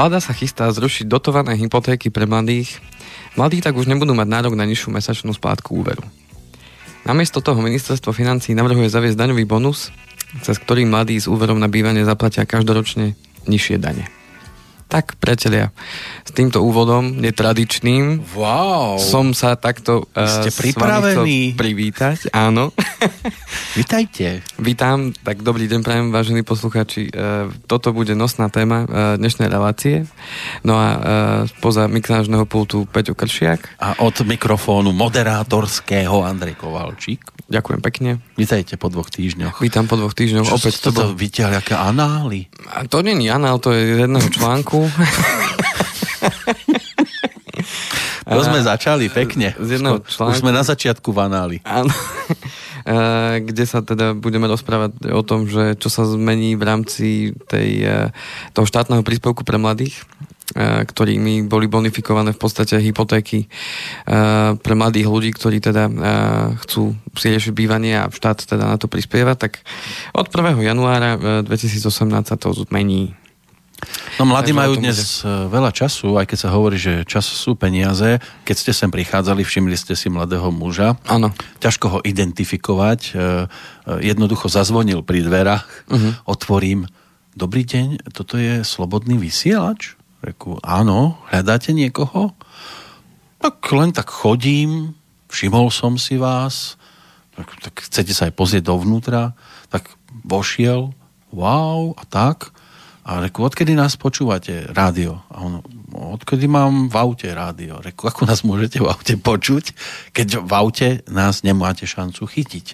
Vláda sa chystá zrušiť dotované hypotéky pre mladých. Mladí tak už nebudú mať nárok na nižšiu mesačnú splátku úveru. Namiesto toho ministerstvo financí navrhuje zaviesť daňový bonus, cez ktorý mladí s úverom na bývanie zaplatia každoročne nižšie dane. Tak, priatelia, s týmto úvodom netradičným wow. som sa takto uh, Ste pripravení privítať. Áno. Vítajte. Vítam, tak dobrý deň prajem, vážení poslucháči. Uh, toto bude nosná téma uh, dnešnej relácie. No a uh, poza mikronážneho pultu Peťo Kršiak. A od mikrofónu moderátorského Andrej Kovalčík. Ďakujem pekne. Vítajte po dvoch týždňoch. Vítam po dvoch týždňoch. Čo Opäť to bol... vyťahli, aké anály? A to je anál, to je jedného článku to sme začali pekne. Z jedného článku. Už sme na začiatku vanáli. Áno. kde sa teda budeme rozprávať o tom, že čo sa zmení v rámci tej, e, toho štátneho príspevku pre mladých, e, ktorými boli bonifikované v podstate hypotéky e, pre mladých ľudí, ktorí teda chcú si riešiť bývanie a štát teda na to prispieva, tak od 1. januára 2018 sa to zmení. No mladí majú dnes bude. veľa času, aj keď sa hovorí, že čas sú peniaze. Keď ste sem prichádzali, všimli ste si mladého muža. Áno. Ťažko ho identifikovať. E, e, jednoducho zazvonil pri dverách. Uh-huh. Otvorím. Dobrý deň, toto je slobodný vysielač? Reku, áno, hľadáte niekoho? Tak len tak chodím, všimol som si vás, tak, tak chcete sa aj pozrieť dovnútra, tak vošiel, wow, a tak. A reku, odkedy nás počúvate? Rádio. A on, odkedy mám v aute rádio? Reku, ako nás môžete v aute počuť, keď v aute nás nemáte šancu chytiť?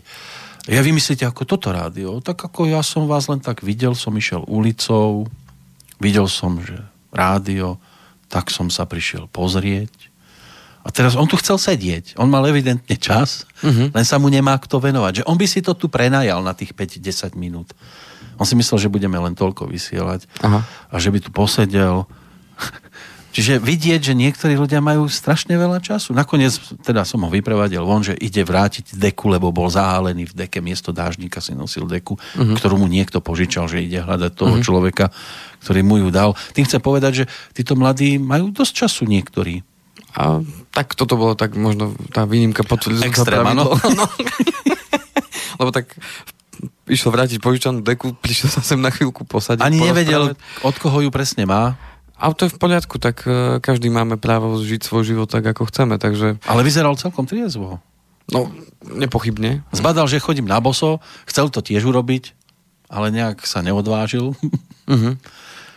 Ja vymyslíte ako toto rádio? Tak ako ja som vás len tak videl, som išiel ulicou, videl som, že rádio, tak som sa prišiel pozrieť. A teraz on tu chcel sedieť. On mal evidentne čas, uh-huh. len sa mu nemá kto venovať. Že on by si to tu prenajal na tých 5-10 minút. On si myslel, že budeme len toľko vysielať Aha. a že by tu posedel. Čiže vidieť, že niektorí ľudia majú strašne veľa času. Nakoniec teda som ho vyprevadil von, že ide vrátiť deku, lebo bol zahálený v deke, miesto dážnika si nosil deku, uh-huh. ktorú mu niekto požičal, že ide hľadať toho uh-huh. človeka, ktorý mu ju dal. Tým chcem povedať, že títo mladí majú dosť času niektorí. A tak toto bolo tak možno tá výnimka potvrdzujúca Extrém. No. Lebo tak v išiel vrátiť požičanú deku, prišiel sa sem na chvíľku posadiť. Ani nevedel, od koho ju presne má. A to je v poriadku, tak uh, každý máme právo žiť svoj život tak, ako chceme, takže... Ale vyzeral celkom triezvo. No, nepochybne. Zbadal, že chodím na boso, chcel to tiež urobiť, ale nejak sa neodvážil. Uh-huh.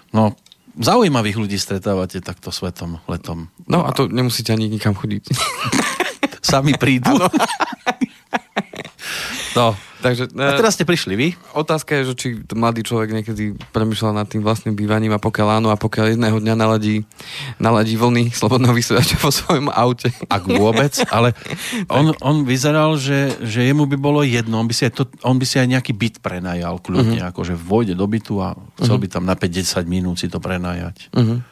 No, zaujímavých ľudí stretávate takto svetom, letom. No a to nemusíte ani nikam chodiť. Sami prídu. No, Takže, a teraz ste prišli vy? Otázka je, že či mladý človek niekedy premyšľal nad tým vlastným bývaním a pokiaľ áno a pokiaľ jedného dňa naladí, naladí vlny slobodného vysielača vo svojom aute. Ak vôbec, ale on, on vyzeral, že, že jemu by bolo jedno, on by si aj, to, on by si aj nejaký byt prenajal kľudne, uh-huh. akože vojde do bytu a chcel uh-huh. by tam na 5-10 minút si to prenajať. Uh-huh.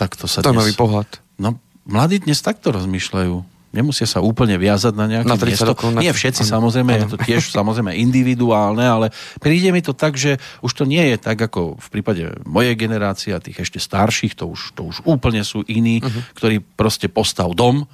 Tak to sa to dnes... pohľad. No, mladí dnes takto rozmýšľajú. Nemusia sa úplne viazať na nejaké na miesto. Rokov, na... Nie všetci, ano. samozrejme, ano. je to tiež samozrejme individuálne, ale príde mi to tak, že už to nie je tak, ako v prípade mojej generácie a tých ešte starších, to už, to už úplne sú iní, uh-huh. ktorí proste postav dom,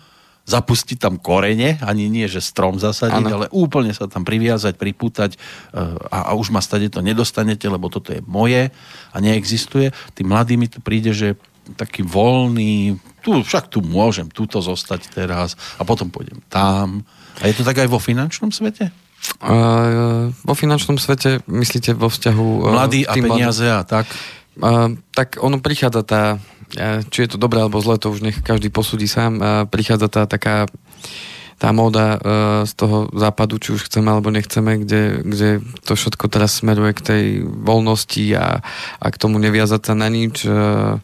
zapustiť tam korene, ani nie, že strom zasadiť, ano. ale úplne sa tam priviazať, pripútať eh, a, a už ma stade to nedostanete, lebo toto je moje a neexistuje. Tým mladými tu príde, že taký voľný, tu, však tu môžem tuto zostať teraz a potom pôjdem tam. A je to tak aj vo finančnom svete? Uh, vo finančnom svete myslíte vo vzťahu... Uh, Mladí a peniaze a tak? Uh, tak ono prichádza tá, uh, či je to dobré alebo zlé, to už nech každý posúdi sám, prichádza tá taká tá móda uh, z toho západu, či už chceme alebo nechceme, kde, kde to všetko teraz smeruje k tej voľnosti a, a k tomu neviazať sa na nič uh,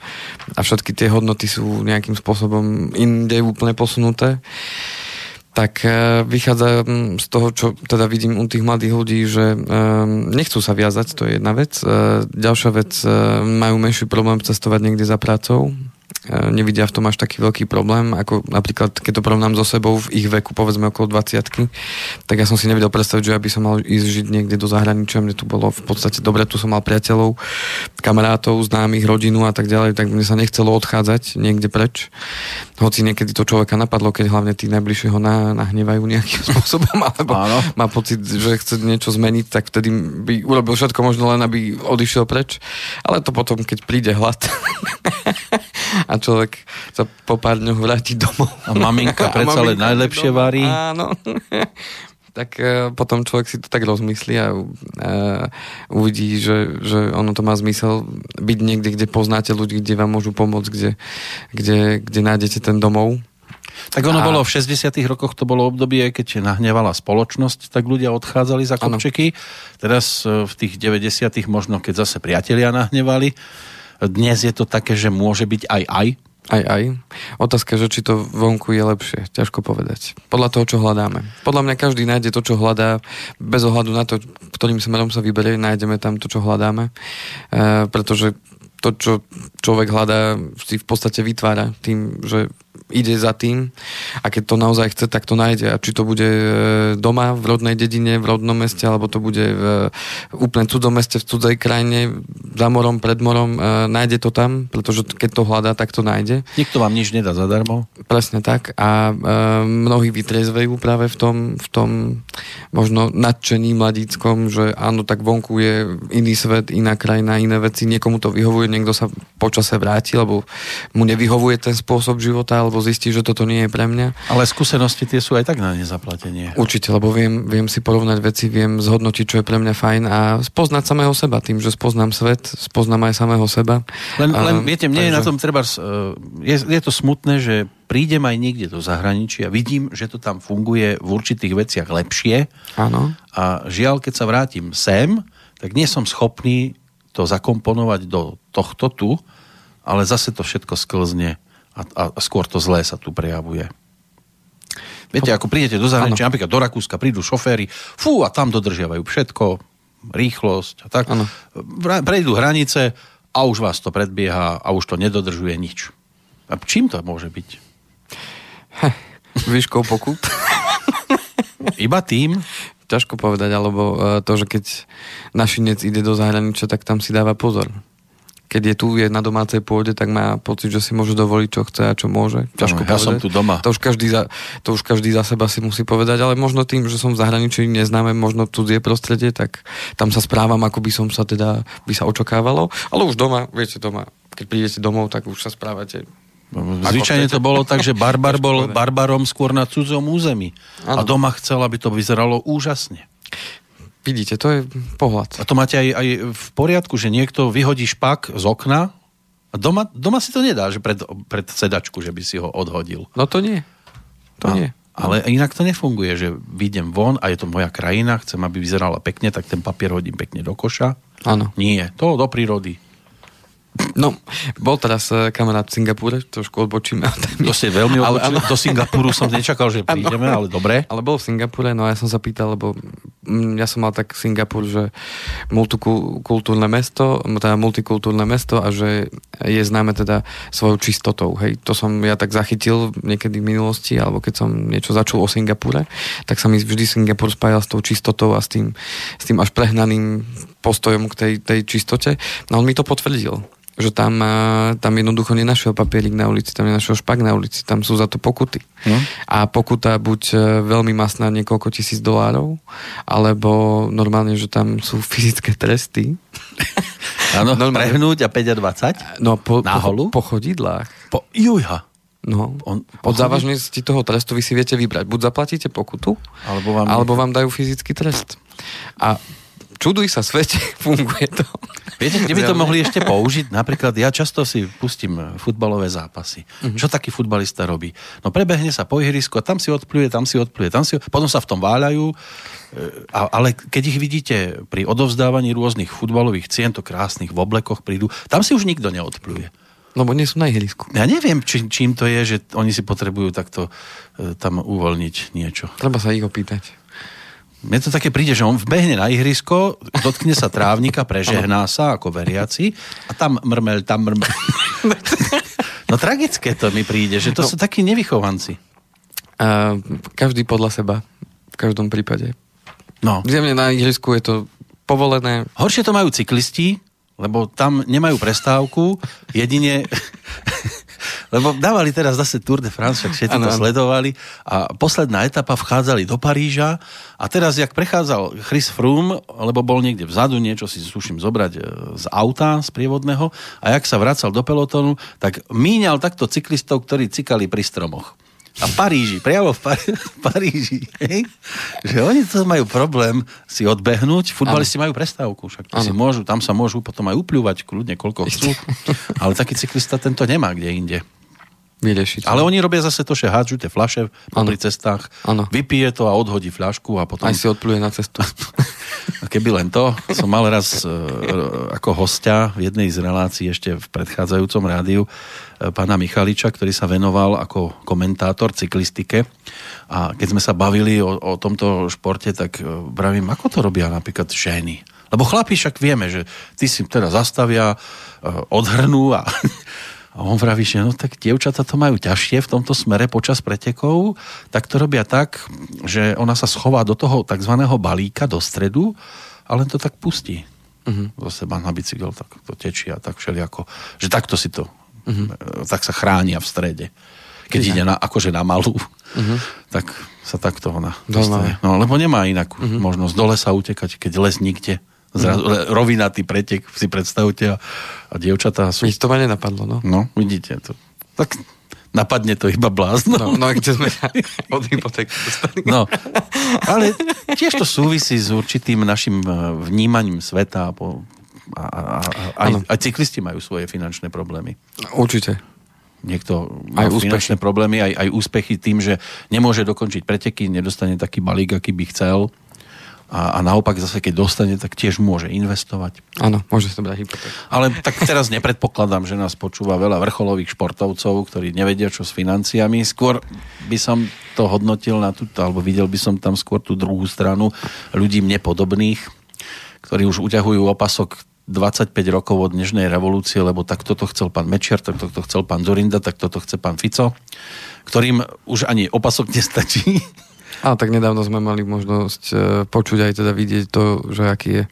a všetky tie hodnoty sú nejakým spôsobom inde úplne posunuté tak vychádza z toho, čo teda vidím u tých mladých ľudí, že nechcú sa viazať, to je jedna vec. Ďalšia vec, majú menší problém cestovať niekde za prácou, E, nevidia v tom až taký veľký problém, ako napríklad, keď to porovnám so sebou v ich veku, povedzme okolo 20 tak ja som si nevedel predstaviť, že ja by som mal ísť žiť niekde do zahraničia, mne tu bolo v podstate dobre, tu som mal priateľov, kamarátov, známych, rodinu a tak ďalej, tak mne sa nechcelo odchádzať niekde preč. Hoci niekedy to človeka napadlo, keď hlavne tí najbližšie ho na, nahnevajú nejakým spôsobom, alebo Áno. má pocit, že chce niečo zmeniť, tak vtedy by urobil všetko možno len, aby odišiel preč. Ale to potom, keď príde hlad, a človek sa po pár dňoch vráti domov. A maminka predsa len najlepšie domov. varí. Áno. tak uh, potom človek si to tak rozmyslí a uh, uvidí, že, že ono to má zmysel byť niekde, kde poznáte ľudí, kde vám môžu pomôcť, kde, kde, kde nájdete ten domov. Tak ono a... bolo v 60 rokoch, to bolo obdobie, keď nahnevala spoločnosť, tak ľudia odchádzali za kopčeky. Ano. Teraz e, v tých 90 možno, keď zase priatelia nahnevali, dnes je to také, že môže byť aj aj? Aj, aj. Otázka, že či to vonku je lepšie, ťažko povedať. Podľa toho, čo hľadáme. Podľa mňa každý nájde to, čo hľadá, bez ohľadu na to, ktorým smerom sa vyberie, nájdeme tam to, čo hľadáme. E, pretože to, čo človek hľadá, si v podstate vytvára tým, že ide za tým a keď to naozaj chce, tak to nájde. A či to bude e, doma, v rodnej dedine, v rodnom meste, alebo to bude v úplne cudzom meste, v cudzej krajine, za morom, pred morom, e, nájde to tam, pretože keď to hľadá, tak to nájde. Nikto vám nič nedá zadarmo. Presne tak. A e, mnohí vytriezvejú práve v tom, v tom možno nadšení mladíckom, že áno, tak vonku je iný svet, iná krajina, iné veci, niekomu to vyhovuje, niekto sa počase vráti, lebo mu nevyhovuje ten spôsob života, alebo zistí, že toto nie je pre mňa. Ale skúsenosti tie sú aj tak na nezaplatenie. Určite, lebo viem, viem si porovnať veci, viem zhodnotiť, čo je pre mňa fajn a spoznať samého seba tým, že spoznám svet, spoznám aj samého seba. Len, len viete, mne takže... je na tom treba, e, je, je to smutné, že prídem aj niekde do zahraničia, vidím, že to tam funguje v určitých veciach lepšie. Áno. A žiaľ, keď sa vrátim sem, tak nie som schopný to zakomponovať do tohto tu, ale zase to všetko sklzne a, a skôr to zlé sa tu prejavuje. Viete, ako prídete do zahraničia, napríklad do Rakúska, prídu šoféry, fú, a tam dodržiavajú všetko, rýchlosť a tak. Ano. Prejdú hranice a už vás to predbieha a už to nedodržuje nič. A čím to môže byť? Heh, výškou pokut. Iba tým? Ťažko povedať, alebo e, to, že keď našinec ide do zahraničia, tak tam si dáva pozor keď je tu, je na domácej pôde, tak má pocit, že si môže dovoliť, čo chce a čo môže. Ťažko no, ja povedať. som tu doma. To už, každý za, to už každý za seba si musí povedať, ale možno tým, že som v zahraničí, neznáme možno cudzie prostredie, tak tam sa správam, ako by som sa teda, by sa očakávalo. Ale už doma, viete, doma, keď prídete domov, tak už sa správate Zvyčajne to bolo tak, že barbar bol barbarom skôr na cudzom území. Ano. A doma chcel, aby to vyzeralo úžasne. Vidíte, to je pohľad. A to máte aj, aj v poriadku, že niekto vyhodí špak z okna a doma, doma si to nedá, že pred, pred sedačku, že by si ho odhodil. No to nie. To a, nie. Ale inak to nefunguje, že vyjdem von a je to moja krajina, chcem, aby vyzerala pekne, tak ten papier hodím pekne do koša. Áno. Nie, to do prírody. No, bol teraz uh, kamarát v Singapúre, trošku odbočíme. To si veľmi odbočili. Ale, Do Singapúru som nečakal, že prídeme, ano, ale dobre. Ale bol v Singapúre, no a ja som sa pýtal, lebo mm, ja som mal tak Singapur, že multikultúrne mesto, teda multikultúrne mesto a že je známe teda svojou čistotou. Hej, to som ja tak zachytil niekedy v minulosti, alebo keď som niečo začul o Singapúre, tak sa mi vždy Singapur spájal s tou čistotou a s tým, s tým až prehnaným postojom k tej, tej čistote. No on mi to potvrdil že tam, tam jednoducho nenašiel papierik na ulici, tam nenašiel špak na ulici, tam sú za to pokuty. No. A pokuta buď e, veľmi masná, niekoľko tisíc dolárov, alebo normálne, že tam sú fyzické tresty. Áno, prehnúť a 5 a 20? No, po, na holu? Po, po chodidlách. Po, juja. No, On, od závažnosti toho trestu vy si viete vybrať. Buď zaplatíte pokutu, alebo vám, alebo vám dajú fyzický trest. A čuduj sa svete, funguje to. Viete, kde by to mohli ešte použiť? Napríklad ja často si pustím futbalové zápasy. Uh-huh. Čo taký futbalista robí? No prebehne sa po ihrisku a tam si odpluje, tam si odpluje, tam si... Potom sa v tom váľajú, e, ale keď ich vidíte pri odovzdávaní rôznych futbalových cien, to krásnych v oblekoch prídu, tam si už nikto neodpluje. Lebo nie sú na ihrisku. Ja neviem, či, čím to je, že oni si potrebujú takto e, tam uvoľniť niečo. Treba sa ich opýtať. Mne to také príde, že on vbehne na ihrisko, dotkne sa trávnika, prežehná sa ako veriaci a tam mrmel, tam mrmel. No tragické to mi príde, že to no. sú takí nevychovanci. A každý podľa seba, v každom prípade. No. Zjemne na ihrisku je to povolené. Horšie to majú cyklisti, lebo tam nemajú prestávku, jedine lebo dávali teraz zase Tour de France, však všetci ano, to sledovali. A posledná etapa vchádzali do Paríža. A teraz, jak prechádzal Chris Froome, lebo bol niekde vzadu, niečo si suším zobrať e, z auta, z prievodného a jak sa vracal do pelotonu, tak míňal takto cyklistov, ktorí cikali pri stromoch. A Paríži, priamo v, Par- Paríži. Hej? Že oni to majú problém si odbehnúť. Futbalisti majú prestávku, však si môžu, tam sa môžu potom aj upľúvať kľudne, koľko chcú. Ale taký cyklista tento nemá kde inde vyriešiť. Ale oni robia zase to, že hádžu tie flaše pri cestách, ano. vypije to a odhodí fľašku a potom... Aj si odpluje na cestu. keby len to, som mal raz e, ako hostia v jednej z relácií ešte v predchádzajúcom rádiu e, pána Michaliča, ktorý sa venoval ako komentátor cyklistike a keď sme sa bavili o, o tomto športe, tak e, vravím, ako to robia napríklad ženy. Lebo chlapi však vieme, že ty si teda zastavia, odhrnú a a on vraví, že no tak dievčata to majú ťažšie v tomto smere počas pretekov, tak to robia tak, že ona sa schová do toho tzv. balíka do stredu a len to tak pustí. Uh-huh. Zo seba na bicykel, tak to tečí a tak všelijako. Že takto si to, uh-huh. tak sa chránia v strede. Keď ja. ide na, akože na malú, uh-huh. tak sa takto ona dostane. No, lebo nemá inakú uh-huh. možnosť dole sa utekať, keď les nikde. Zrazu, mm. rovinatý pretek si predstavte a, a dievčatá sú... Víš, to ma nenapadlo, no. No, vidíte to. Tak napadne to iba blázno. No, no kde sme od hypotéky. No, ale tiež to súvisí s určitým našim e, vnímaním sveta a, a, a, a aj, aj cyklisti majú svoje finančné problémy. Určite. Niekto má aj finančné problémy, aj, aj úspechy tým, že nemôže dokončiť preteky, nedostane taký balík, aký by chcel a, a naopak zase, keď dostane, tak tiež môže investovať. Áno, môže sa brať hypotéku. Ale tak teraz nepredpokladám, že nás počúva veľa vrcholových športovcov, ktorí nevedia, čo s financiami. Skôr by som to hodnotil na tú, alebo videl by som tam skôr tú druhú stranu ľudí mne podobných, ktorí už uťahujú opasok 25 rokov od dnešnej revolúcie, lebo tak toto chcel pán Mečiar, tak toto chcel pán Zorinda, tak toto chce pán Fico, ktorým už ani opasok nestačí Áno, tak nedávno sme mali možnosť uh, počuť aj teda vidieť to, že aký je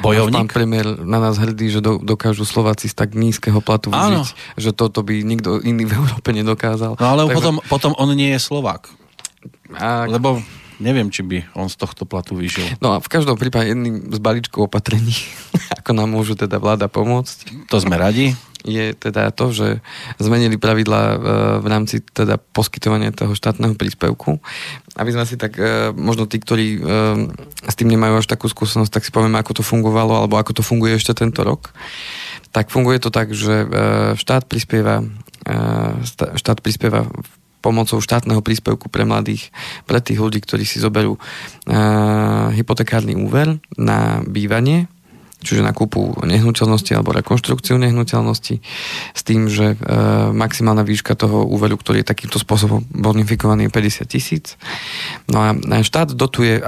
bojovník. Pán premiér na nás hrdý, že do, dokážu Slováci z tak nízkeho platu vyžiť, že toto by nikto iný v Európe nedokázal. No ale Takže... potom, potom on nie je Slovák. A... Lebo neviem, či by on z tohto platu vyžil. No a v každom prípade jedným z balíčkov opatrení, ako nám môžu teda vláda pomôcť. To sme radi je teda to, že zmenili pravidla e, v rámci teda poskytovania toho štátneho príspevku. Aby sme si tak, e, možno tí, ktorí e, s tým nemajú až takú skúsenosť, tak si povieme, ako to fungovalo, alebo ako to funguje ešte tento rok. Tak funguje to tak, že štát prispieva, štát prispieva pomocou štátneho príspevku pre mladých, pre tých ľudí, ktorí si zoberú hypotekárny úver na bývanie čiže na kúpu nehnuteľnosti alebo rekonštrukciu nehnuteľnosti s tým, že e, maximálna výška toho úveru, ktorý je takýmto spôsobom bonifikovaný, je 50 tisíc. No a štát dotuje e,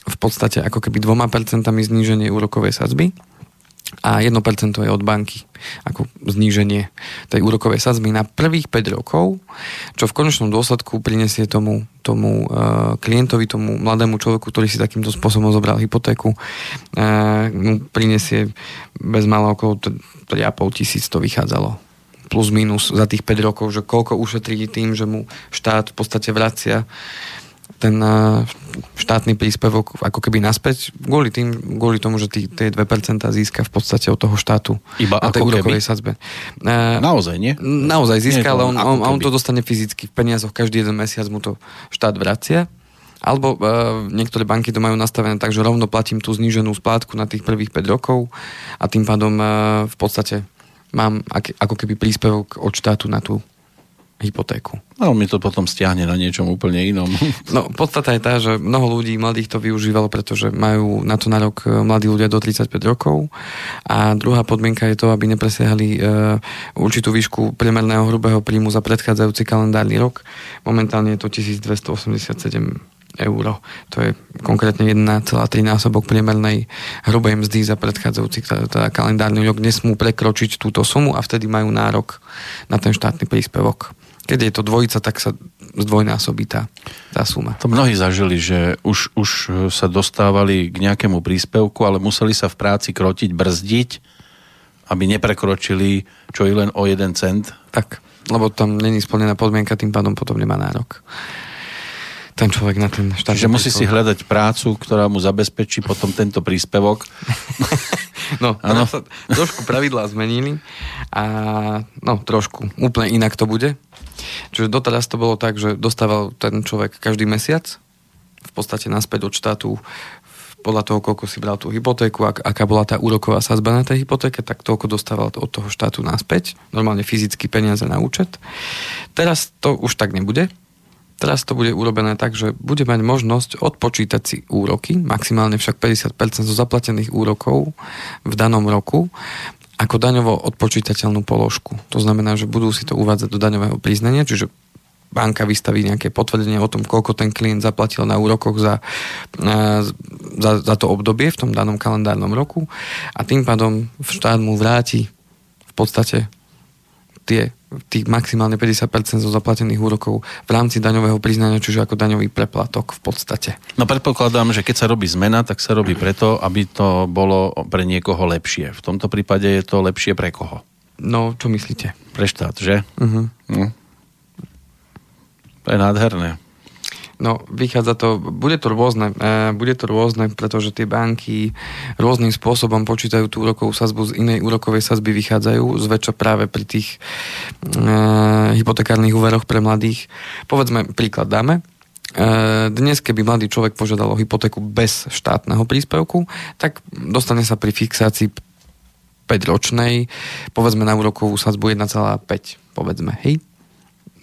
v podstate ako keby dvoma percentami zníženie úrokovej sadzby a 1% je od banky ako zníženie tej úrokovej sadzby na prvých 5 rokov, čo v konečnom dôsledku prinesie tomu, tomu uh, klientovi, tomu mladému človeku, ktorý si takýmto spôsobom zobral hypotéku, uh, mu prinesie bez malého okolo 3,5 tisíc to vychádzalo. Plus minus za tých 5 rokov, že koľko ušetrí tým, že mu štát v podstate vracia ten eh, štátny príspevok ako keby naspäť kvôli, tým, kvôli tomu, že tí, tie 2% získa v podstate od toho štátu Iba na tej úrokovej sadzbe. Eh, naozaj, nie? Naozaj získa, ale on, on, on to dostane fyzicky v peniazoch, každý jeden mesiac mu to štát vracia Alebo uh, niektoré banky to majú nastavené tak, že rovno platím tú zníženú splátku na tých prvých 5 rokov a tým pádom uh, v podstate mám ak, ako keby príspevok od štátu na tú hypotéku. No, mi to potom stiahne na niečom úplne inom. No, podstata je tá, že mnoho ľudí mladých to využívalo, pretože majú na to nárok e, mladí ľudia do 35 rokov. A druhá podmienka je to, aby nepresiahli e, určitú výšku priemerného hrubého príjmu za predchádzajúci kalendárny rok. Momentálne je to 1287 eur. To je konkrétne 1,3 násobok priemernej hrubej mzdy za predchádzajúci teda kalendárny rok. Nesmú prekročiť túto sumu a vtedy majú nárok na ten štátny príspevok. Keď je to dvojica, tak sa zdvojnásobí tá, tá suma. To mnohí zažili, že už, už sa dostávali k nejakému príspevku, ale museli sa v práci krotiť, brzdiť, aby neprekročili čo i len o jeden cent. Tak, lebo tam není splnená podmienka, tým pádom potom nemá nárok ten človek na ten štát. Že musí si hľadať prácu, ktorá mu zabezpečí potom tento príspevok. no, ano. sa trošku pravidlá zmenili a no, trošku, úplne inak to bude. Čiže doteraz to bolo tak, že dostával ten človek každý mesiac v podstate naspäť od štátu podľa toho, koľko si bral tú hypotéku, ak, aká bola tá úroková sazba na tej hypotéke, tak toľko dostával od toho štátu naspäť, normálne fyzicky peniaze na účet. Teraz to už tak nebude, Teraz to bude urobené tak, že bude mať možnosť odpočítať si úroky, maximálne však 50% zo zaplatených úrokov v danom roku, ako daňovo odpočítateľnú položku. To znamená, že budú si to uvádzať do daňového priznania, čiže banka vystaví nejaké potvrdenie o tom, koľko ten klient zaplatil na úrokoch za, za, za to obdobie v tom danom kalendárnom roku a tým pádom štát mu vráti v podstate tie tých maximálne 50% zo zaplatených úrokov v rámci daňového priznania, čiže ako daňový preplatok v podstate. No predpokladám, že keď sa robí zmena, tak sa robí preto, aby to bolo pre niekoho lepšie. V tomto prípade je to lepšie pre koho? No, čo myslíte? Pre štát, že? Uh-huh. No. To je nádherné. No, vychádza to, bude to rôzne, e, bude to rôzne, pretože tie banky rôznym spôsobom počítajú tú úrokovú sazbu, z inej úrokovej sazby vychádzajú, zväčša práve pri tých e, hypotekárnych úveroch pre mladých. Povedzme, príklad dáme. E, dnes, keby mladý človek požiadal o hypotéku bez štátneho príspevku, tak dostane sa pri fixácii 5-ročnej, povedzme na úrokovú sazbu 1,5, povedzme, hej?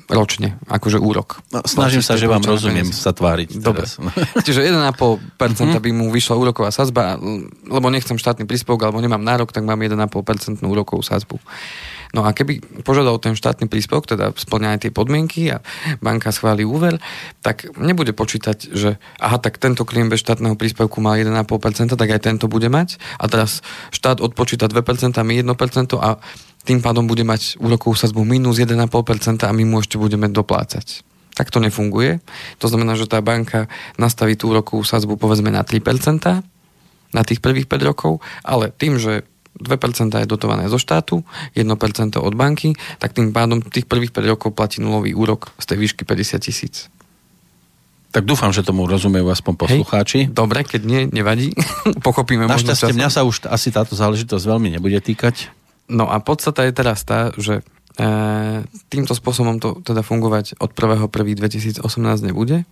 Ročne, akože úrok. No, snažím sa, že vám rozumiem sa tváriť Dobre. teraz. Čiže 1,5% mm-hmm. by mu vyšla úroková sazba, lebo nechcem štátny príspevok, alebo nemám nárok, tak mám 1,5% úrokovú sazbu. No a keby požiadal ten štátny príspevok, teda splňa tie podmienky a banka schváli úver, tak nebude počítať, že aha, tak tento klient bez štátneho príspevku mal 1,5%, tak aj tento bude mať a teraz štát odpočíta 2%, my 1% a tým pádom bude mať úrokovú sazbu minus 1,5% a my mu ešte budeme doplácať. Tak to nefunguje. To znamená, že tá banka nastaví tú úrokovú sazbu povedzme na 3% na tých prvých 5 rokov, ale tým, že 2% je dotované zo štátu, 1% od banky, tak tým pádom tých prvých 5 rokov platí nulový úrok z tej výšky 50 tisíc. Tak dúfam, že tomu rozumejú aspoň poslucháči. Hej, dobre, keď nie, nevadí. Pochopíme Našťastie mňa sa už asi táto záležitosť veľmi nebude týkať. No a podstata je teraz tá, že e, týmto spôsobom to teda fungovať od 1.1.2018 nebude,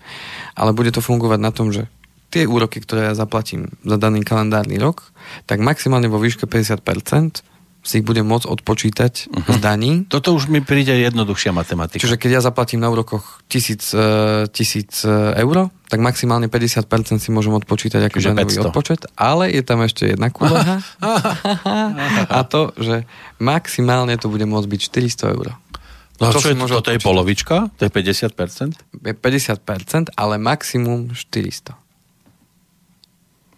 ale bude to fungovať na tom, že tie úroky, ktoré ja zaplatím za daný kalendárny rok, tak maximálne vo výške 50% si ich budem môcť odpočítať uh-huh. z daní. Toto už mi príde jednoduchšia matematika. Čiže keď ja zaplatím na úrokoch 1000, uh, 1000 euro, tak maximálne 50% si môžem odpočítať ako daňový odpočet, ale je tam ešte jedna kúloha a to, že maximálne to bude môcť byť 400 eur. No to, čo je, to, to je polovička? To je 50%? Je 50%, ale maximum 400.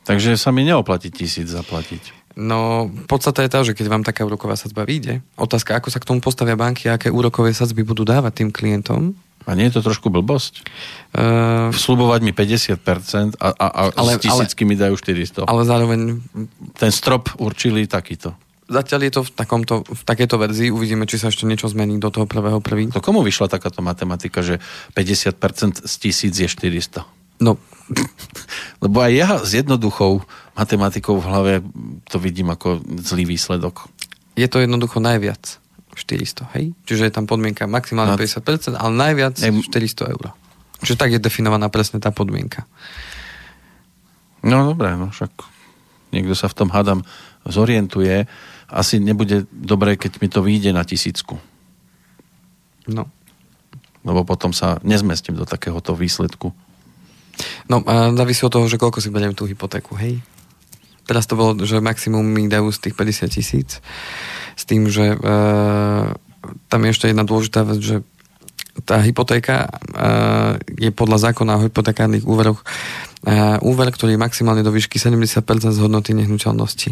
Takže sa mi neoplatí tisíc zaplatiť. No, podstata je tá, že keď vám taká úroková sadzba vyjde, otázka, ako sa k tomu postavia banky a aké úrokové sadzby budú dávať tým klientom. A nie je to trošku blbosť? Uh, Slubovať mi 50% a, a, a ale, s tisícky mi dajú 400. Ale zároveň... Ten strop určili takýto. Zatiaľ je to v, takomto, v takejto verzii, uvidíme, či sa ešte niečo zmení do toho prvého prvý. To komu vyšla takáto matematika, že 50% z tisíc je 400? No. Lebo aj ja s jednoduchou matematikou v hlave to vidím ako zlý výsledok. Je to jednoducho najviac 400, hej? Čiže je tam podmienka maximálne no, 50%, ale najviac ne, 400 eur. Čiže tak je definovaná presne tá podmienka. No dobré, no však niekto sa v tom hádam zorientuje. Asi nebude dobré, keď mi to vyjde na tisícku. No. Lebo potom sa nezmestím do takéhoto výsledku. No a závisí od toho, že koľko si beriem tú hypotéku, hej? Teraz to bolo, že maximum mi dajú z tých 50 tisíc. S tým, že e, tam je ešte jedna dôležitá vec, že tá hypotéka e, je podľa zákona o hypotekárnych úveroch e, úver, ktorý je maximálne do výšky 70% z hodnoty nehnuteľnosti.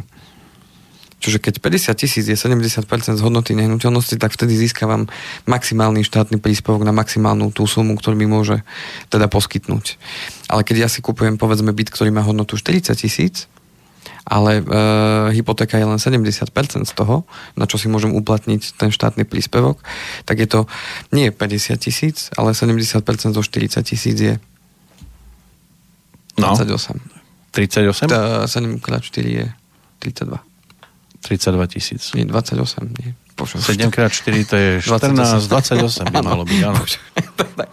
Čiže keď 50 tisíc je 70% z hodnoty nehnuteľnosti, tak vtedy získavam maximálny štátny príspevok na maximálnu tú sumu, ktorú mi môže teda poskytnúť. Ale keď ja si kupujem povedzme byt, ktorý má hodnotu 40 tisíc, ale e, hypotéka je len 70% z toho, na čo si môžem uplatniť ten štátny príspevok, tak je to nie 50 tisíc, ale 70% zo 40 tisíc je 28. No, 38? Tá 7 x 4 je 32. 32 tisíc. Nie, 28, nie. Bože, 7 x 4 to je 14, 28 by malo byť, áno. tak.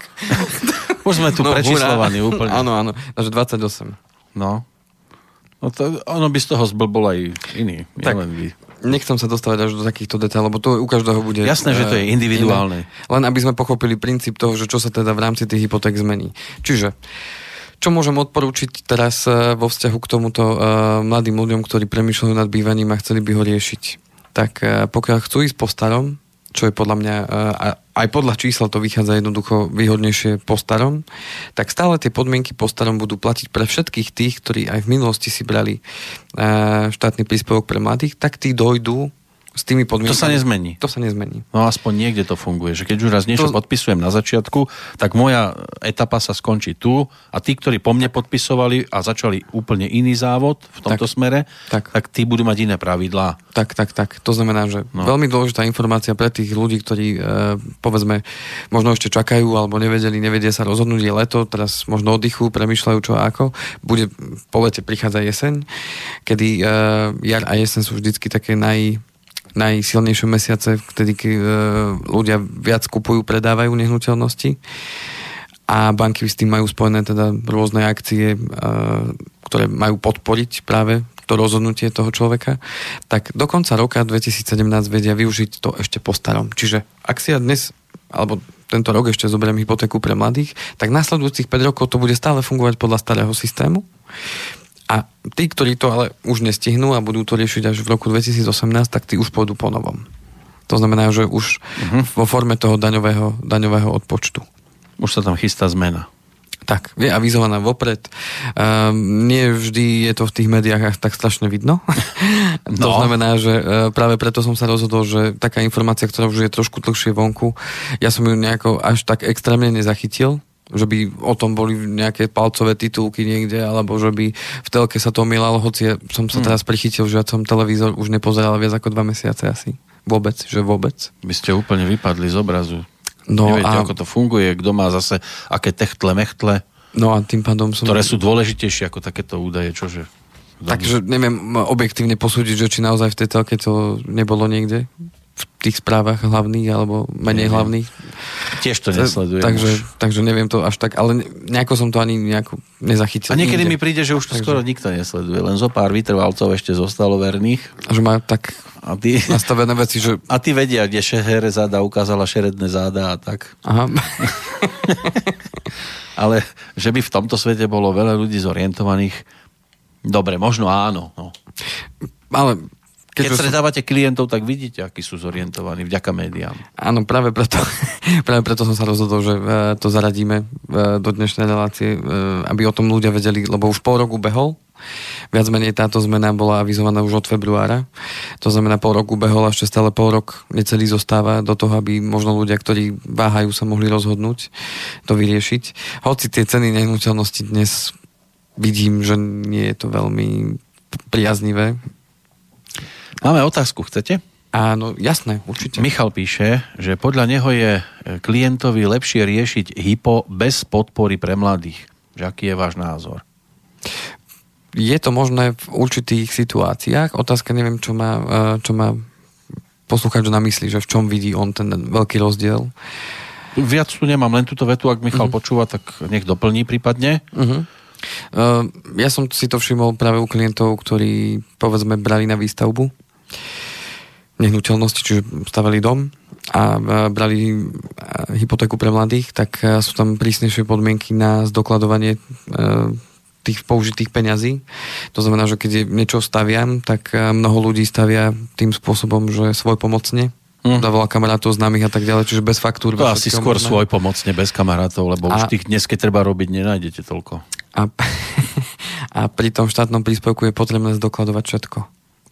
Už sme tu no, prečíslovaní úplne. Áno, áno, takže 28. No. No to, ono by z toho zblbol aj iný. Tak, vy. nechcem sa dostávať až do takýchto detailov, lebo to u každého bude... Jasné, že to je eh, individuálne. Iné. Len aby sme pochopili princíp toho, že čo sa teda v rámci tých hypoték zmení. Čiže, čo môžem odporúčiť teraz eh, vo vzťahu k tomuto uh, mladým ľuďom, ktorí premýšľajú nad bývaním a chceli by ho riešiť? Tak uh, pokiaľ chcú ísť po starom, čo je podľa mňa, aj podľa čísla to vychádza jednoducho výhodnejšie po starom, tak stále tie podmienky po starom budú platiť pre všetkých tých, ktorí aj v minulosti si brali štátny príspevok pre mladých, tak tí dojdú s tými podmienkami. To sa nezmení. To sa nezmení. No aspoň niekde to funguje, že keď už raz niečo to... podpisujem na začiatku, tak moja etapa sa skončí tu a tí, ktorí po mne podpisovali a začali úplne iný závod v tomto tak, smere, tak. tak tí budú mať iné pravidlá. Tak, tak, tak. To znamená, že no. veľmi dôležitá informácia pre tých ľudí, ktorí e, povedzme možno ešte čakajú alebo nevedeli, nevedia sa rozhodnúť, je leto, teraz možno oddychu, premyšľajú čo a ako. Bude po lete prichádza jeseň, kedy e, jar a jeseň sú vždycky také naj najsilnejšie mesiace, vtedy keď e, ľudia viac kupujú, predávajú nehnuteľnosti a banky s tým majú spojené teda rôzne akcie, e, ktoré majú podporiť práve to rozhodnutie toho človeka, tak do konca roka 2017 vedia využiť to ešte po starom. Čiže ak si ja dnes, alebo tento rok ešte zoberiem hypotéku pre mladých, tak nasledujúcich 5 rokov to bude stále fungovať podľa starého systému. A tí, ktorí to ale už nestihnú a budú to riešiť až v roku 2018, tak tí už pôjdu po novom. To znamená, že už uh-huh. vo forme toho daňového, daňového odpočtu. Už sa tam chystá zmena. Tak, je avizovaná vopred. Um, nie vždy je to v tých médiách tak strašne vidno. No. to znamená, že uh, práve preto som sa rozhodol, že taká informácia, ktorá už je trošku dlhšie vonku, ja som ju nejako až tak extrémne nezachytil, že by o tom boli nejaké palcové titulky niekde, alebo že by v telke sa to mielalo, hoci ja som sa hmm. teraz prichytil, že ja som televízor už nepozeral viac ako dva mesiace asi. Vôbec, že vôbec. By ste úplne vypadli z obrazu. No Neviete, a... ako to funguje, kto má zase aké techtle, mechtle. No a tým pádom som... Ktoré sú dôležitejšie ako takéto údaje, čože? Takže neviem objektívne posúdiť, že či naozaj v tej telke to nebolo niekde v tých správach hlavných alebo menej neviem. hlavných. Tiež to nesledujem. Takže, takže neviem to až tak, ale nejako som to ani nejako nezachytil. A niekedy nikde. mi príde, že už to takže... skoro nikto nesleduje, len zo pár vytrvalcov ešte zostalo verných. A že má tak a ty, nastavené veci, že... A ty vedia, kde šehere záda ukázala šeredné záda a tak. Aha. ale že by v tomto svete bolo veľa ľudí zorientovaných, dobre, možno áno. No. Ale keď, Keď stretávate klientov, tak vidíte, akí sú zorientovaní vďaka médiám. Áno, práve preto, práve preto som sa rozhodol, že e, to zaradíme e, do dnešnej relácie, e, aby o tom ľudia vedeli, lebo už pol roku behol. Viac menej táto zmena bola avizovaná už od februára. To znamená, pol roku behol, ešte stále pol rok necelý zostáva do toho, aby možno ľudia, ktorí váhajú, sa mohli rozhodnúť to vyriešiť. Hoci tie ceny nehnuteľnosti dnes vidím, že nie je to veľmi priaznivé Máme otázku, chcete? Áno, jasné, určite. Michal píše, že podľa neho je e, klientovi lepšie riešiť hypo bez podpory pre mladých. Že aký je váš názor? Je to možné v určitých situáciách. Otázka, neviem, čo má, e, čo má poslucháč na mysli, že v čom vidí on ten veľký rozdiel. Viac tu nemám, len túto vetu, ak Michal uh-huh. počúva, tak nech doplní prípadne. Uh-huh. Uh, ja som si to všimol práve u klientov, ktorí povedzme brali na výstavbu nehnuteľnosti, čiže stavali dom a brali hypotéku pre mladých, tak sú tam prísnejšie podmienky na zdokladovanie tých použitých peňazí. To znamená, že keď niečo staviam, tak mnoho ľudí stavia tým spôsobom, že svoj pomocne Mm. Dávala kamarátov známych a tak ďalej, čiže bez faktúr. To asi skôr možné. svoj pomocne, bez kamarátov, lebo a... už tých dnes, keď treba robiť, nenájdete toľko. A, a pri tom štátnom príspevku je potrebné zdokladovať všetko.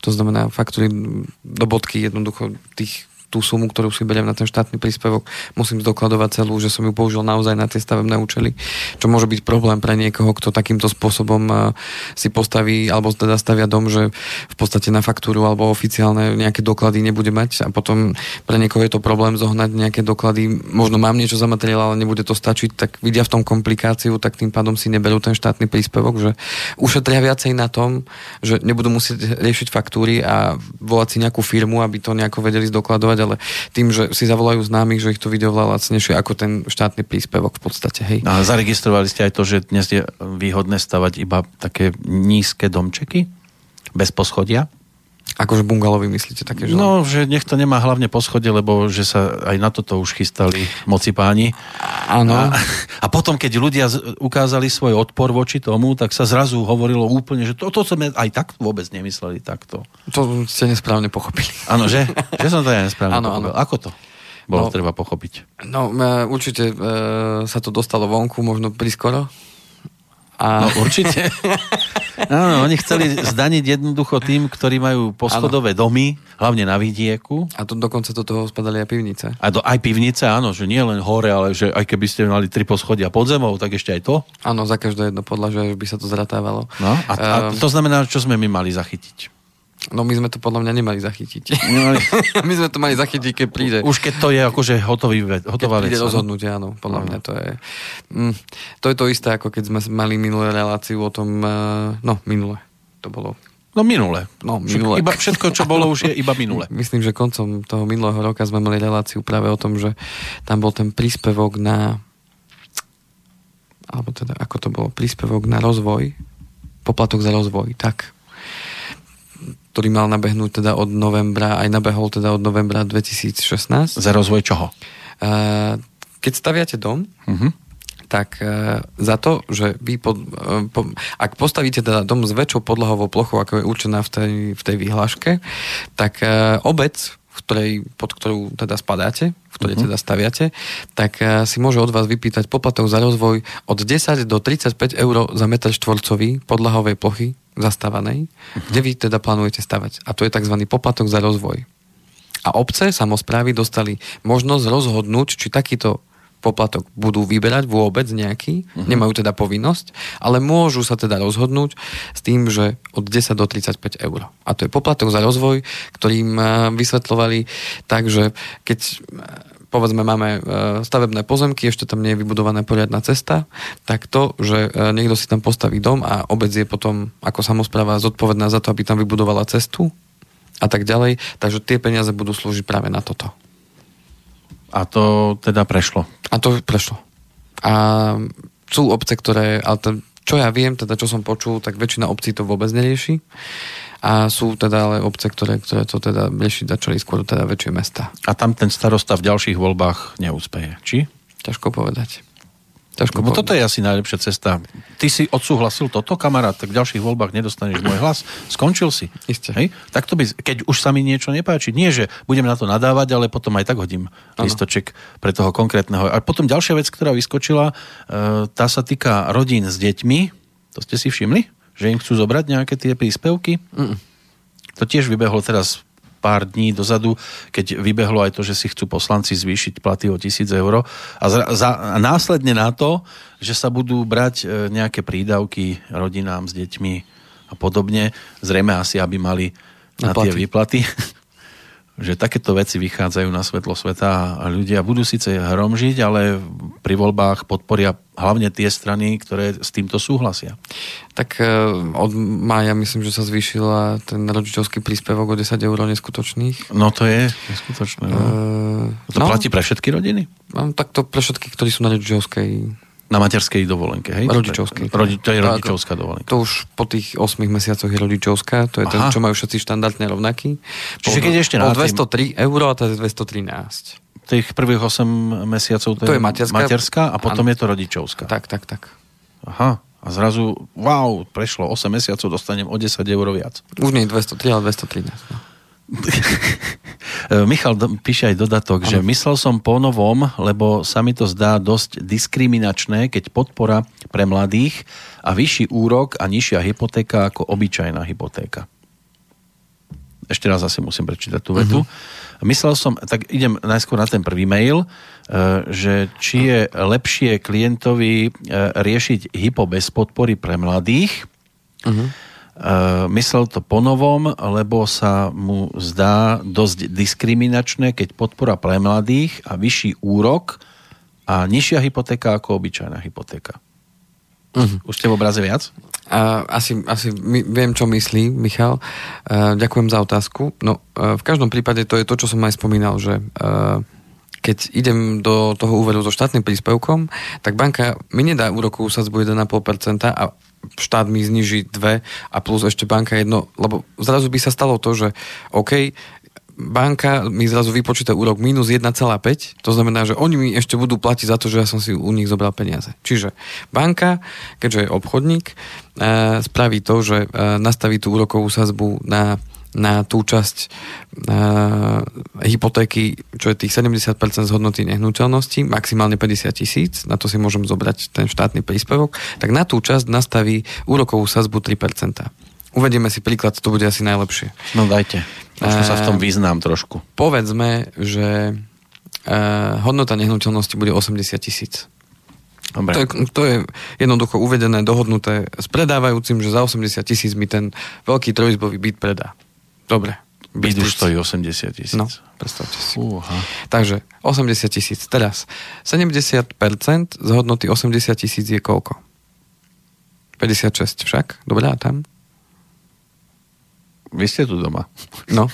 To znamená faktúry do bodky jednoducho tých tú sumu, ktorú si beriem na ten štátny príspevok, musím zdokladovať celú, že som ju použil naozaj na tie stavebné účely, čo môže byť problém pre niekoho, kto takýmto spôsobom eh, si postaví, alebo teda stavia dom, že v podstate na faktúru alebo oficiálne nejaké doklady nebude mať a potom pre niekoho je to problém zohnať nejaké doklady, možno mám niečo za materiál, ale nebude to stačiť, tak vidia v tom komplikáciu, tak tým pádom si neberú ten štátny príspevok, že ušetria viacej na tom, že nebudú musieť riešiť faktúry a volať si nejakú firmu, aby to nejako vedeli zdokladovať, ale tým, že si zavolajú známych, že ich to video veľa lacnejšie ako ten štátny príspevok v podstate. Hej. A zaregistrovali ste aj to, že dnes je výhodné stavať iba také nízke domčeky bez poschodia? Akože bungalový myslíte také, že? No, že nech to nemá hlavne poschodie, lebo že sa aj na toto už chystali moci páni. Áno. A, a potom, keď ľudia ukázali svoj odpor voči tomu, tak sa zrazu hovorilo úplne, že toto to sme aj tak vôbec nemysleli takto. To ste nesprávne pochopili. Áno, že? Že som to ja nesprávne ano, pochopil. Ano. Ako to? Bolo no, treba pochopiť. No, e, určite e, sa to dostalo vonku, možno priskoro. A... No určite. Áno, oni chceli zdaniť jednoducho tým, ktorí majú poschodové domy, hlavne na vidieku. A to dokonca do toho spadali aj pivnice. A do, aj pivnice, áno, že nie len hore, ale že aj keby ste mali tri poschodia pod zemou, tak ešte aj to. Áno, za každé jedno podľa, že by sa to zratávalo. No, a, a ehm. to znamená, čo sme my mali zachytiť? No my sme to podľa mňa nemali zachytiť. Nemali. my sme to mali zachytiť, keď príde. Už keď to je akože hotový, hotová keď vec. rozhodnutie, áno. Podľa mňa to je... Mm, to je to isté, ako keď sme mali minulé reláciu o tom... Uh, no, minule. To bolo... No minule. No, minule. Iba všetko, čo bolo, už je iba minule. Myslím, že koncom toho minulého roka sme mali reláciu práve o tom, že tam bol ten príspevok na... Alebo teda, ako to bolo? Príspevok na rozvoj. Poplatok za rozvoj, tak ktorý mal nabehnúť teda od novembra, aj nabehol teda od novembra 2016. Za rozvoj čoho? Keď staviate dom, uh-huh. tak za to, že vy pod, po, ak postavíte teda dom s väčšou podlahovou plochou, ako je určená v tej, v tej vyhláške, tak obec, ktorej, pod ktorú teda spadáte, v ktorej uh-huh. teda staviate, tak uh, si môže od vás vypýtať poplatok za rozvoj od 10 do 35 eur za meter štvorcový podlahovej plochy zastávanej, uh-huh. kde vy teda plánujete stavať. A to je tzv. poplatok za rozvoj. A obce, samozprávy dostali možnosť rozhodnúť, či takýto poplatok budú vyberať vôbec nejaký, uh-huh. nemajú teda povinnosť, ale môžu sa teda rozhodnúť s tým, že od 10 do 35 eur. A to je poplatok za rozvoj, ktorým eh, vysvetľovali tak, že keď povedzme máme e, stavebné pozemky, ešte tam nie je vybudovaná poriadna cesta, tak to, že niekto si tam postaví dom a obec je potom ako samozpráva zodpovedná za to, aby tam vybudovala cestu a tak ďalej, takže tie peniaze budú slúžiť práve na toto. A to teda prešlo? A to prešlo. A sú obce, ktoré, ale to, čo ja viem, teda čo som počul, tak väčšina obcí to vôbec nerieši a sú teda ale obce, ktoré, ktoré to teda riešiť začali skôr teda väčšie mesta. A tam ten starosta v ďalších voľbách neúspeje, či? Ťažko povedať. Ťažko no toto je asi najlepšia cesta. Ty si odsúhlasil toto, kamarát, tak v ďalších voľbách nedostaneš môj hlas. Skončil si. Isté. Hej? Tak to by, keď už sa mi niečo nepáči, nie, že budem na to nadávať, ale potom aj tak hodím ano. listoček pre toho konkrétneho. A potom ďalšia vec, ktorá vyskočila, e, tá sa týka rodín s deťmi. To ste si všimli? Že im chcú zobrať nejaké tie príspevky? Mm. To tiež vybehlo teraz pár dní dozadu, keď vybehlo aj to, že si chcú poslanci zvýšiť platy o tisíc eur a, za, za, a následne na to, že sa budú brať e, nejaké prídavky rodinám s deťmi a podobne, zrejme asi, aby mali na, na tie výplaty. Že takéto veci vychádzajú na svetlo sveta a ľudia budú síce hromžiť, ale pri voľbách podporia hlavne tie strany, ktoré s týmto súhlasia. Tak e, od mája myslím, že sa zvýšila ten rodičovský príspevok o 10 eur neskutočných. No to je neskutočné. No. Uh, to no, platí pre všetky rodiny? No, tak to pre všetky, ktorí sú na rodičovskej na materskej dovolenke, hej? Rodičovskej. Rodi, to je rodičovská dovolenka. To už po tých 8 mesiacoch je rodičovská, to je Aha. ten, čo majú všetci štandardne rovnaký. Čiže keď ešte na 203 eur a to je 213. Tých prvých 8 mesiacov to, to je, je materská, materská a potom ano. je to rodičovská. Tak, tak, tak. Aha. A zrazu, wow, prešlo 8 mesiacov, dostanem o 10 eur viac. Už nie 203, ale 213. No. Michal do, píše aj dodatok, ano. že myslel som po novom, lebo sa mi to zdá dosť diskriminačné, keď podpora pre mladých a vyšší úrok a nižšia hypotéka ako obyčajná hypotéka. Ešte raz asi musím prečítať tú vetu. Uh-huh. Myslel som, tak idem najskôr na ten prvý mail, e, že či je lepšie klientovi e, riešiť hypo bez podpory pre mladých, uh-huh myslel to ponovom, lebo sa mu zdá dosť diskriminačné, keď podpora pre mladých a vyšší úrok a nižšia hypotéka ako obyčajná hypotéka. Uh-huh. Už ste v obraze viac? Uh, asi, asi my, viem, čo myslí Michal. Uh, ďakujem za otázku. No, uh, v každom prípade to je to, čo som aj spomínal, že uh, keď idem do toho úveru so štátnym príspevkom, tak banka mi nedá úrokovú sadzbu 1,5% a štát mi zniží dve a plus ešte banka jedno, lebo zrazu by sa stalo to, že OK, banka mi zrazu vypočíta úrok minus 1,5, to znamená, že oni mi ešte budú platiť za to, že ja som si u nich zobral peniaze. Čiže banka, keďže je obchodník, e, spraví to, že e, nastaví tú úrokovú sazbu na na tú časť uh, hypotéky, čo je tých 70% z hodnoty nehnuteľnosti, maximálne 50 tisíc, na to si môžem zobrať ten štátny príspevok, tak na tú časť nastaví úrokovú sazbu 3%. Uvedieme si príklad, to bude asi najlepšie. No dajte, možno sa v tom význam trošku. Povedzme, že uh, hodnota nehnuteľnosti bude 80 tisíc. Dobre. To, je, to je jednoducho uvedené, dohodnuté s predávajúcim, že za 80 tisíc mi ten veľký trojizbový byt predá. Dobre. Byt už stojí 80 tisíc. No, predstavte si. Uha. Takže 80 tisíc. Teraz 70% z hodnoty 80 tisíc je koľko? 56 však? Dobre, a tam? Vy ste tu doma. No,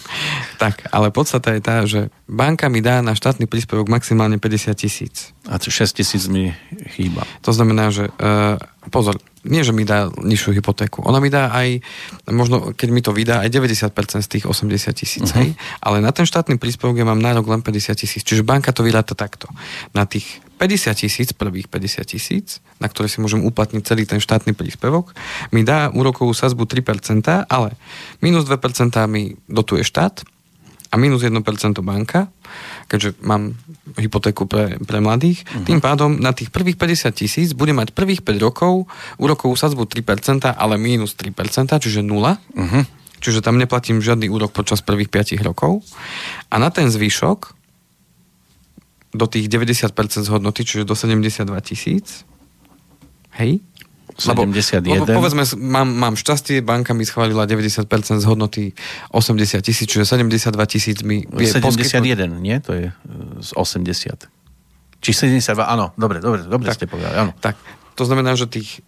tak, ale podstata je tá, že banka mi dá na štátny príspevok maximálne 50 tisíc. A 6 tisíc mi chýba. To znamená, že uh, pozor, nie, že mi dá nižšiu hypotéku. Ona mi dá aj, možno keď mi to vydá, aj 90% z tých 80 tisíc. Uh-huh. Ale na ten štátny príspevok ja mám nárok len 50 tisíc. Čiže banka to vyráta takto. Na tých 50 tisíc, prvých 50 tisíc, na ktoré si môžem uplatniť celý ten štátny príspevok, mi dá úrokovú sazbu 3%, ale minus 2% mi dotuje štát a minus 1% banka keďže mám hypotéku pre, pre mladých. Uh-huh. Tým pádom na tých prvých 50 tisíc bude mať prvých 5 rokov úrokovú sadzbu 3%, ale mínus 3%, čiže 0. Uh-huh. Čiže tam neplatím žiadny úrok počas prvých 5 rokov. A na ten zvyšok do tých 90% z hodnoty, čiže do 72 tisíc, hej, 71. Lebo, lebo povedzme, mám, mám šťastie, banka mi schválila 90% z hodnoty 80 tisíc, čiže 72 tisíc mi... 71, poskytnúť... nie? To je e, z 80. Či 72, áno, dobre, dobre, dobre tak, ste povedali, áno. Tak, to znamená, že tých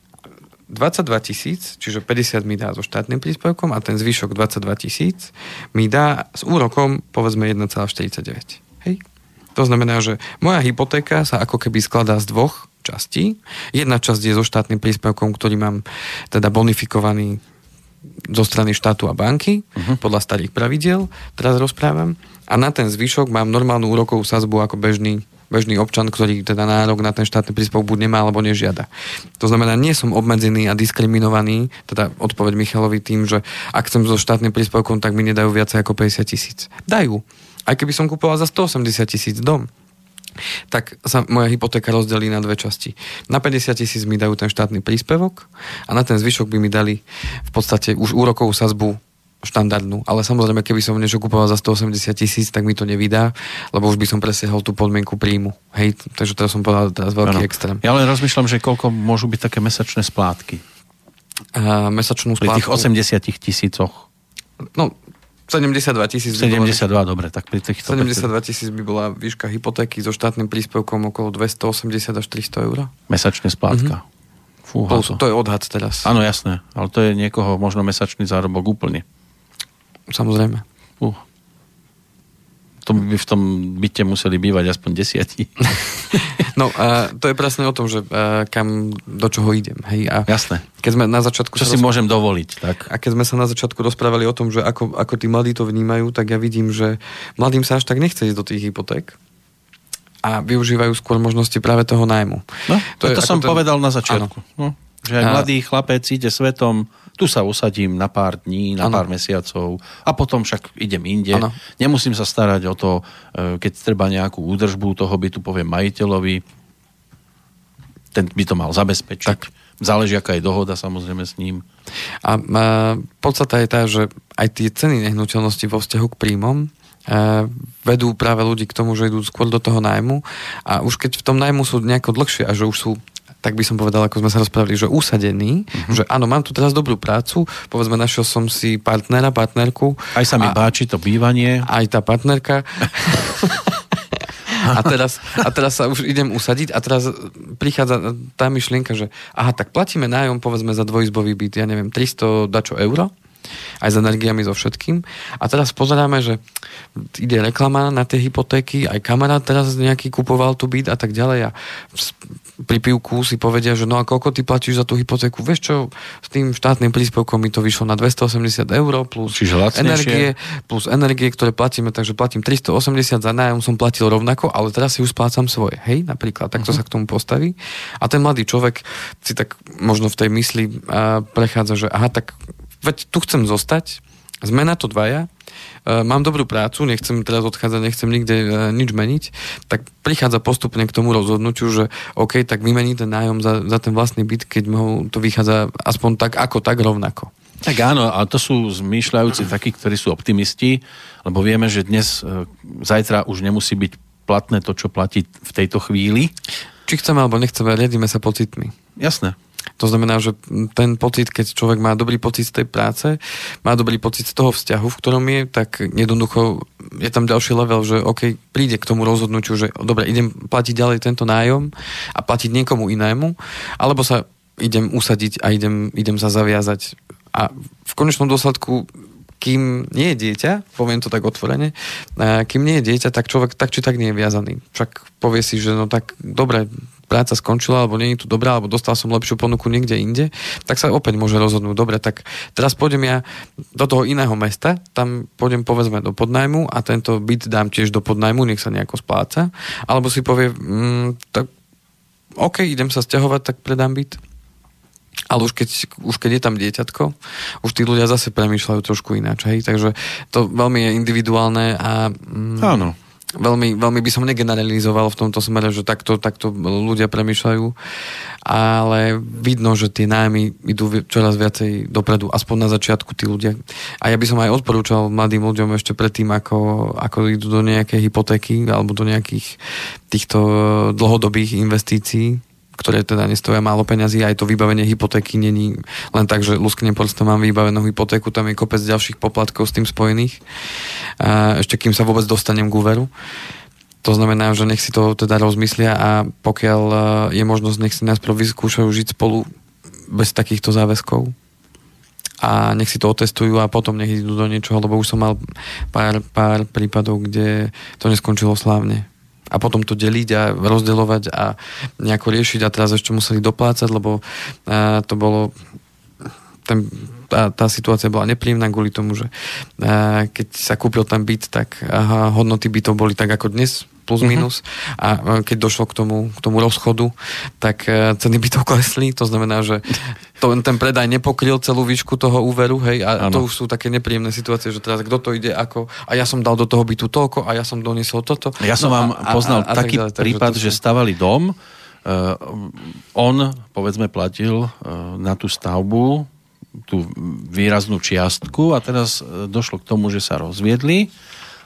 22 tisíc, čiže 50 mi dá so štátnym príspevkom a ten zvyšok 22 tisíc mi dá s úrokom povedzme 1,49. Hej? To znamená, že moja hypotéka sa ako keby skladá z dvoch častí. Jedna časť je so štátnym príspevkom, ktorý mám teda bonifikovaný zo strany štátu a banky, uh-huh. podľa starých pravidiel, teraz rozprávam. A na ten zvyšok mám normálnu úrokovú sazbu ako bežný bežný občan, ktorý teda nárok na ten štátny príspevok buď nemá alebo nežiada. To znamená, nie som obmedzený a diskriminovaný, teda odpoveď Michalovi tým, že ak chcem so štátnym príspevkom, tak mi nedajú viac ako 50 tisíc. Dajú. Aj keby som kupoval za 180 tisíc dom tak sa moja hypotéka rozdelí na dve časti. Na 50 tisíc mi dajú ten štátny príspevok a na ten zvyšok by mi dali v podstate už úrokovú sazbu štandardnú. Ale samozrejme, keby som niečo kupoval za 180 tisíc, tak mi to nevydá, lebo už by som presiahol tú podmienku príjmu. Hej, takže teraz som povedal teraz veľký ano. extrém. Ja len rozmýšľam, že koľko môžu byť také mesačné splátky. A, mesačnú splátku. Pri tých 80 tisícoch. No, 72 tisíc. 72, dobre, tak pri týchto... 72 tisíc by bola výška hypotéky so štátnym príspevkom okolo 280 až 300 eur. Mesačne splátka. Mm-hmm. Fúha, to. to je odhad teraz. Áno, jasné, ale to je niekoho možno mesačný zárobok úplne. Samozrejme. Uh to by v tom byte museli bývať aspoň desiatí. No, a to je presne o tom, že a, kam, do čoho idem. Hej? A Jasné. Keď sme na začiatku... Čo si rozpr- môžem dovoliť, tak? A keď sme sa na začiatku rozprávali o tom, že ako, ako tí mladí to vnímajú, tak ja vidím, že mladým sa až tak nechce ísť do tých hypoték a využívajú skôr možnosti práve toho nájmu. No, to, je, to som ten... povedal na začiatku. No, že aj mladý chlapec ide svetom, tu sa usadím na pár dní, na ano. pár mesiacov a potom však idem inde. Ano. Nemusím sa starať o to, e, keď treba nejakú údržbu toho bytu, poviem majiteľovi, ten by to mal zabezpečiť. Tak. Záleží, aká je dohoda samozrejme s ním. A, a podstata je tá, že aj tie ceny nehnuteľnosti vo vzťahu k príjmom e, vedú práve ľudí k tomu, že idú skôr do toho nájmu a už keď v tom nájmu sú nejako dlhšie a že už sú tak by som povedal, ako sme sa rozprávali, že usadený, mm-hmm. že áno, mám tu teraz dobrú prácu, povedzme, našiel som si partnera, partnerku. Aj sa mi a, páči to bývanie. Aj tá partnerka. a, teraz, a teraz sa už idem usadiť a teraz prichádza tá myšlienka, že aha, tak platíme nájom, povedzme, za dvojizbový byt, ja neviem, 300 dačo euro aj s energiami, so všetkým. A teraz pozeráme, že ide reklama na tie hypotéky, aj kamarát teraz nejaký kupoval tu byt a tak ďalej a pri pivku si povedia, že no a koľko ty platíš za tú hypotéku, vieš čo, s tým štátnym príspevkom mi to vyšlo na 280 eur plus energie, plus energie, ktoré platíme, takže platím 380 za nájom, som platil rovnako, ale teraz si už splácam svoje, hej, napríklad, takto uh-huh. sa k tomu postaví. A ten mladý človek si tak možno v tej mysli uh, prechádza, že aha, tak veď tu chcem zostať, sme na to dvaja, e, mám dobrú prácu, nechcem teraz odchádzať, nechcem nikde e, nič meniť, tak prichádza postupne k tomu rozhodnutiu, že OK, tak vymení ten nájom za, za ten vlastný byt, keď mu to vychádza aspoň tak ako tak rovnako. Tak áno, ale to sú zmýšľajúci takí, ktorí sú optimisti, lebo vieme, že dnes, e, zajtra už nemusí byť platné to, čo platí v tejto chvíli. Či chceme alebo nechceme, riadíme sa pocitmi. Jasné. To znamená, že ten pocit, keď človek má dobrý pocit z tej práce, má dobrý pocit z toho vzťahu, v ktorom je, tak jednoducho je tam ďalší level, že OK, príde k tomu rozhodnutiu, že dobre, idem platiť ďalej tento nájom a platiť niekomu inému, alebo sa idem usadiť a idem, idem sa zaviazať. A v konečnom dôsledku kým nie je dieťa, poviem to tak otvorene, kým nie je dieťa, tak človek tak či tak nie je viazaný. Však povie si, že no tak dobre, práca skončila, alebo nie je tu dobrá, alebo dostal som lepšiu ponuku niekde inde, tak sa opäť môže rozhodnúť, dobre, tak teraz pôjdem ja do toho iného mesta, tam pôjdem povedzme do podnajmu a tento byt dám tiež do podnajmu, nech sa nejako spláca, alebo si povie, mm, tak OK, idem sa stiahovať, tak predám byt. Ale už keď, už keď je tam dieťatko, už tí ľudia zase premýšľajú trošku ináč, hej? takže to veľmi je individuálne a... Mm, Áno veľmi, veľmi by som negeneralizoval v tomto smere, že takto, takto ľudia premýšľajú, ale vidno, že tie nájmy idú čoraz viacej dopredu, aspoň na začiatku tí ľudia. A ja by som aj odporúčal mladým ľuďom ešte predtým, ako, ako idú do nejakej hypotéky alebo do nejakých týchto dlhodobých investícií, ktoré teda nestoja málo peňazí, aj to vybavenie hypotéky není len tak, že lusknem prstom mám vybavenú hypotéku, tam je kopec ďalších poplatkov s tým spojených, ešte kým sa vôbec dostanem k úveru. To znamená, že nech si to teda rozmyslia a pokiaľ e, je možnosť, nech si nás vyskúšajú žiť spolu bez takýchto záväzkov. A nech si to otestujú a potom nech idú do niečoho, lebo už som mal pár, pár prípadov, kde to neskončilo slávne a potom to deliť a rozdeľovať a nejako riešiť a teraz ešte museli doplácať, lebo uh, to bolo ten, tá, tá situácia bola nepríjemná kvôli tomu, že uh, keď sa kúpil ten byt, tak uh, hodnoty bytov boli tak ako dnes, plus mhm. minus. Uh-huh. A keď došlo k tomu, k tomu rozchodu, tak ceny by to klesli. To znamená, že to, ten predaj nepokryl celú výšku toho úveru, hej, a ano. to už sú také nepríjemné situácie, že teraz kto to ide ako, a ja som dal do toho bytu toľko, a ja som doniesol toto. Ja som no, vám a, poznal a, a, taký a tak ďalej, prípad, že stavali dom, uh, on, povedzme, platil uh, na tú stavbu tú výraznú čiastku a teraz došlo k tomu, že sa rozviedli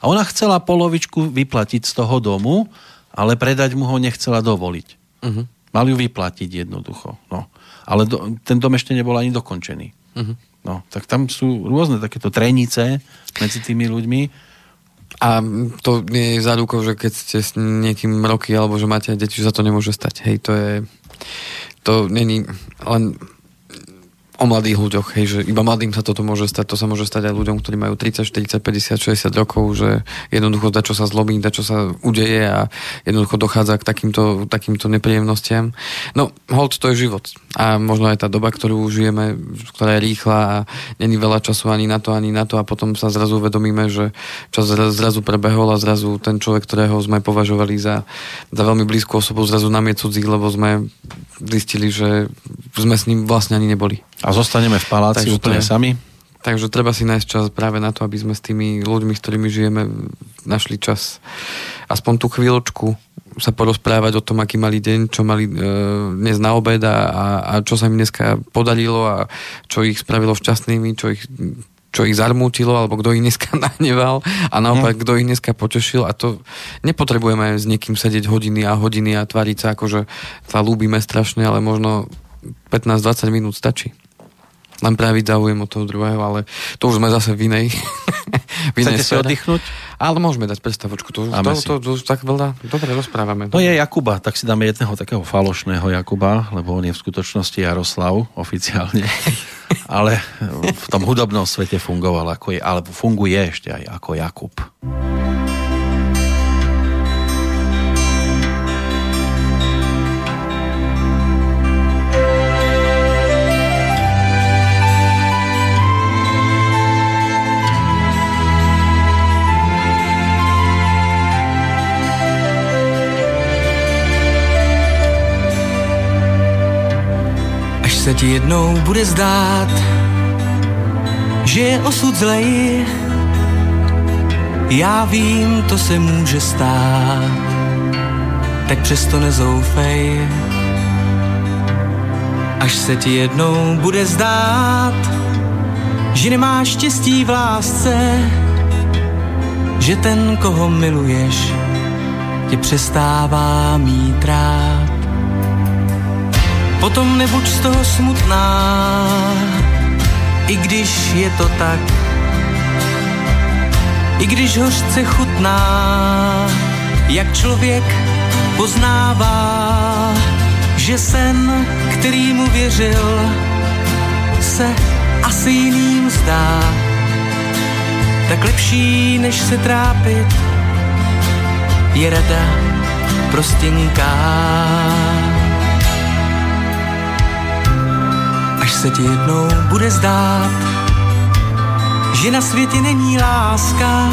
a ona chcela polovičku vyplatiť z toho domu, ale predať mu ho nechcela dovoliť. Uh-huh. Mal ju vyplatiť jednoducho. No. Ale do, ten dom ešte nebol ani dokončený. Uh-huh. No, tak tam sú rôzne takéto trenice medzi tými ľuďmi. A to nie je zárukou, že keď ste s niekým roky, alebo že máte deti, že sa to nemôže stať. Hej, to je... To není len o mladých ľuďoch, hej, že iba mladým sa toto môže stať, to sa môže stať aj ľuďom, ktorí majú 30, 40, 50, 60 rokov, že jednoducho da čo sa zlobí, da čo sa udeje a jednoducho dochádza k takýmto, takýmto nepríjemnostiam. No, hold, to je život. A možno aj tá doba, ktorú žijeme, ktorá je rýchla a není veľa času ani na to, ani na to a potom sa zrazu uvedomíme, že čas zrazu prebehol a zrazu ten človek, ktorého sme považovali za, za veľmi blízku osobu, zrazu nám je cudzí, lebo sme zistili, že sme s ním vlastne ani neboli. A zostaneme v paláci takže úplne je, sami? Takže treba si nájsť čas práve na to, aby sme s tými ľuďmi, s ktorými žijeme, našli čas. Aspoň tú chvíľočku sa porozprávať o tom, aký mali deň, čo mali e, dnes na obed a, a čo sa im dneska podarilo a čo ich spravilo šťastnými, čo ich čo ich zarmútilo, alebo kto ich dneska nahneval a naopak, kto ich dneska potešil a to nepotrebujeme s niekým sedieť hodiny a hodiny a tvariť sa ako, že sa ľúbime strašne, ale možno 15-20 minút stačí len prejaviť záujem od toho druhého, ale to už sme zase v inej. v inej Chcete si oddychnúť? Ale môžeme dať predstavočku. To, to, to, to, to, tak veľa dobre rozprávame. No je Jakuba, tak si dáme jedného takého falošného Jakuba, lebo on je v skutočnosti Jaroslav oficiálne. ale v tom hudobnom svete fungoval ako je, alebo funguje ešte aj ako Jakub. Se ti jednou bude zdát, že je osud zlej, já vím, to se může stát, tak přesto nezoufej. Až se ti jednou bude zdát, že nemáš štěstí v lásce, že ten, koho miluješ, tě přestává mít rád potom nebuď z toho smutná, i když je to tak. I když hořce chutná, jak člověk poznává, že sen, který mu věřil, se asi jiným zdá. Tak lepší, než se trápit, je rada prostěnká. Až se ti jednou bude zdát, že na světě není láska,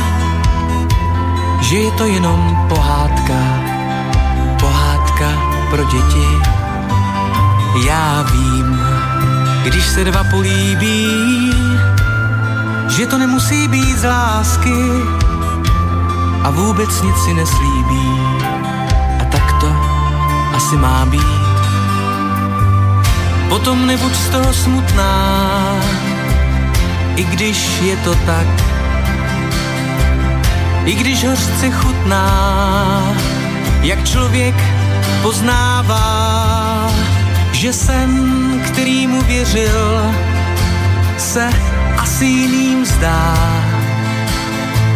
že je to jenom pohádka, pohádka pro děti. Já vím, když se dva políbí, že to nemusí být z lásky a vůbec nic si neslíbí. A tak to asi má být potom nebuď z toho smutná, i když je to tak. I když hořce chutná, jak člověk poznává, že sen, který mu věřil, se asi jiným zdá.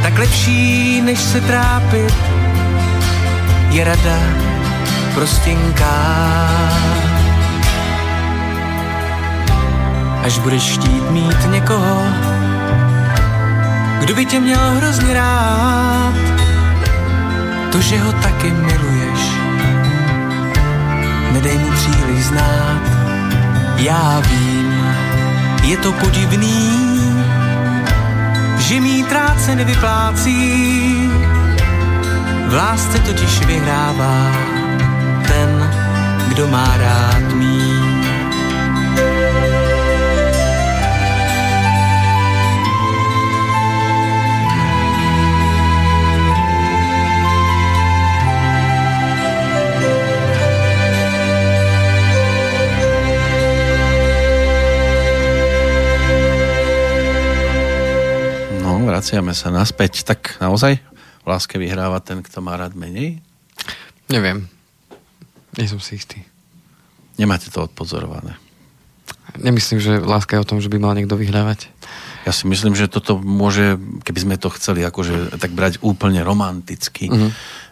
Tak lepší, než se trápit, je rada prostěnká. Až budeš chtít mít někoho, kdo by tě měl hrozně rád, to, že ho taky miluješ, nedej mu příliš znát, já vím, je to podivný, že mít rád nevyplácí, v lásce totiž vyhrává ten, kdo má rád mít. Vraciame sa naspäť, tak naozaj v láske vyhráva ten, kto má rád menej? Neviem. Nie som si istý. Nemáte to odpozorované. Nemyslím, že láska je o tom, že by mal niekto vyhrávať. Ja si myslím, že toto môže, keby sme to chceli akože tak brať úplne romanticky, mm-hmm.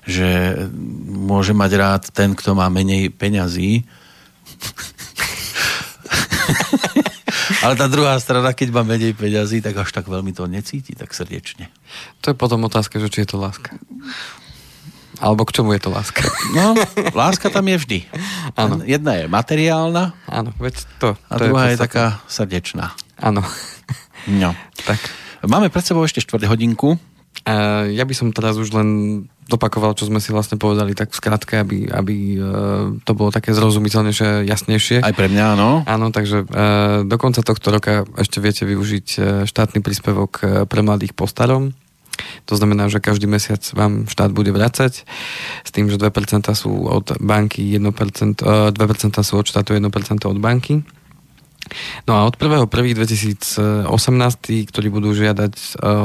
že môže mať rád ten, kto má menej peňazí. Ale tá druhá strana, keď má menej peňazí, tak až tak veľmi to necíti tak srdečne. To je potom otázka, že či je to láska. Alebo k čomu je to láska? No, láska tam je vždy. Áno. Jedna je materiálna. Áno, veď to. A to druhá je, je taká srdečná. Áno. No. Tak. Máme pred sebou ešte štvrť hodinku. Uh, ja by som teraz už len dopakoval, čo sme si vlastne povedali tak v skratke, aby, aby uh, to bolo také zrozumiteľnejšie, jasnejšie. Aj pre mňa, áno. Áno, takže uh, do konca tohto roka ešte viete využiť uh, štátny príspevok pre mladých po starom. To znamená, že každý mesiac vám štát bude vracať s tým, že 2% sú od banky, 1%, 2% sú od štátu, 1% od banky. No a od 1.1.2018, ktorí budú žiadať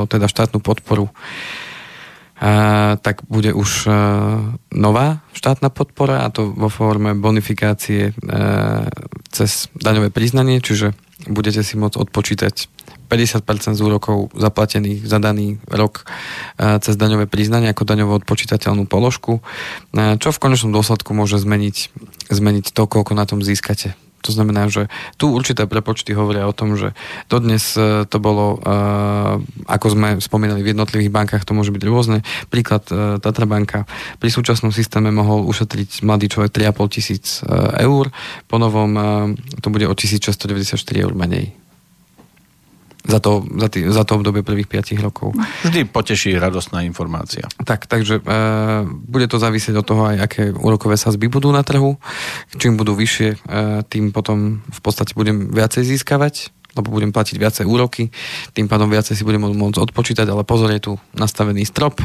teda štátnu podporu, tak bude už a, nová štátna podpora a to vo forme bonifikácie a, cez daňové priznanie, čiže budete si môcť odpočítať 50% z úrokov zaplatených za daný rok e, cez daňové priznanie ako daňovo odpočítateľnú položku, e, čo v konečnom dôsledku môže zmeniť, zmeniť to, koľko na tom získate. To znamená, že tu určité prepočty hovoria o tom, že dodnes e, to bolo, ako sme spomínali v jednotlivých bankách, to môže byť rôzne. Príklad Tatra banka pri súčasnom systéme mohol ušetriť mladý človek 3,5 tisíc eur, po novom to bude o 1694 eur menej za to, za, tý, za to obdobie prvých 5 rokov. Vždy poteší radostná informácia. Tak, takže e, bude to závisieť od toho aj, aké úrokové sazby budú na trhu. Čím budú vyššie, e, tým potom v podstate budem viacej získavať lebo budem platiť viacej úroky, tým pádom viacej si budem môcť odpočítať, ale pozor, je tu nastavený strop,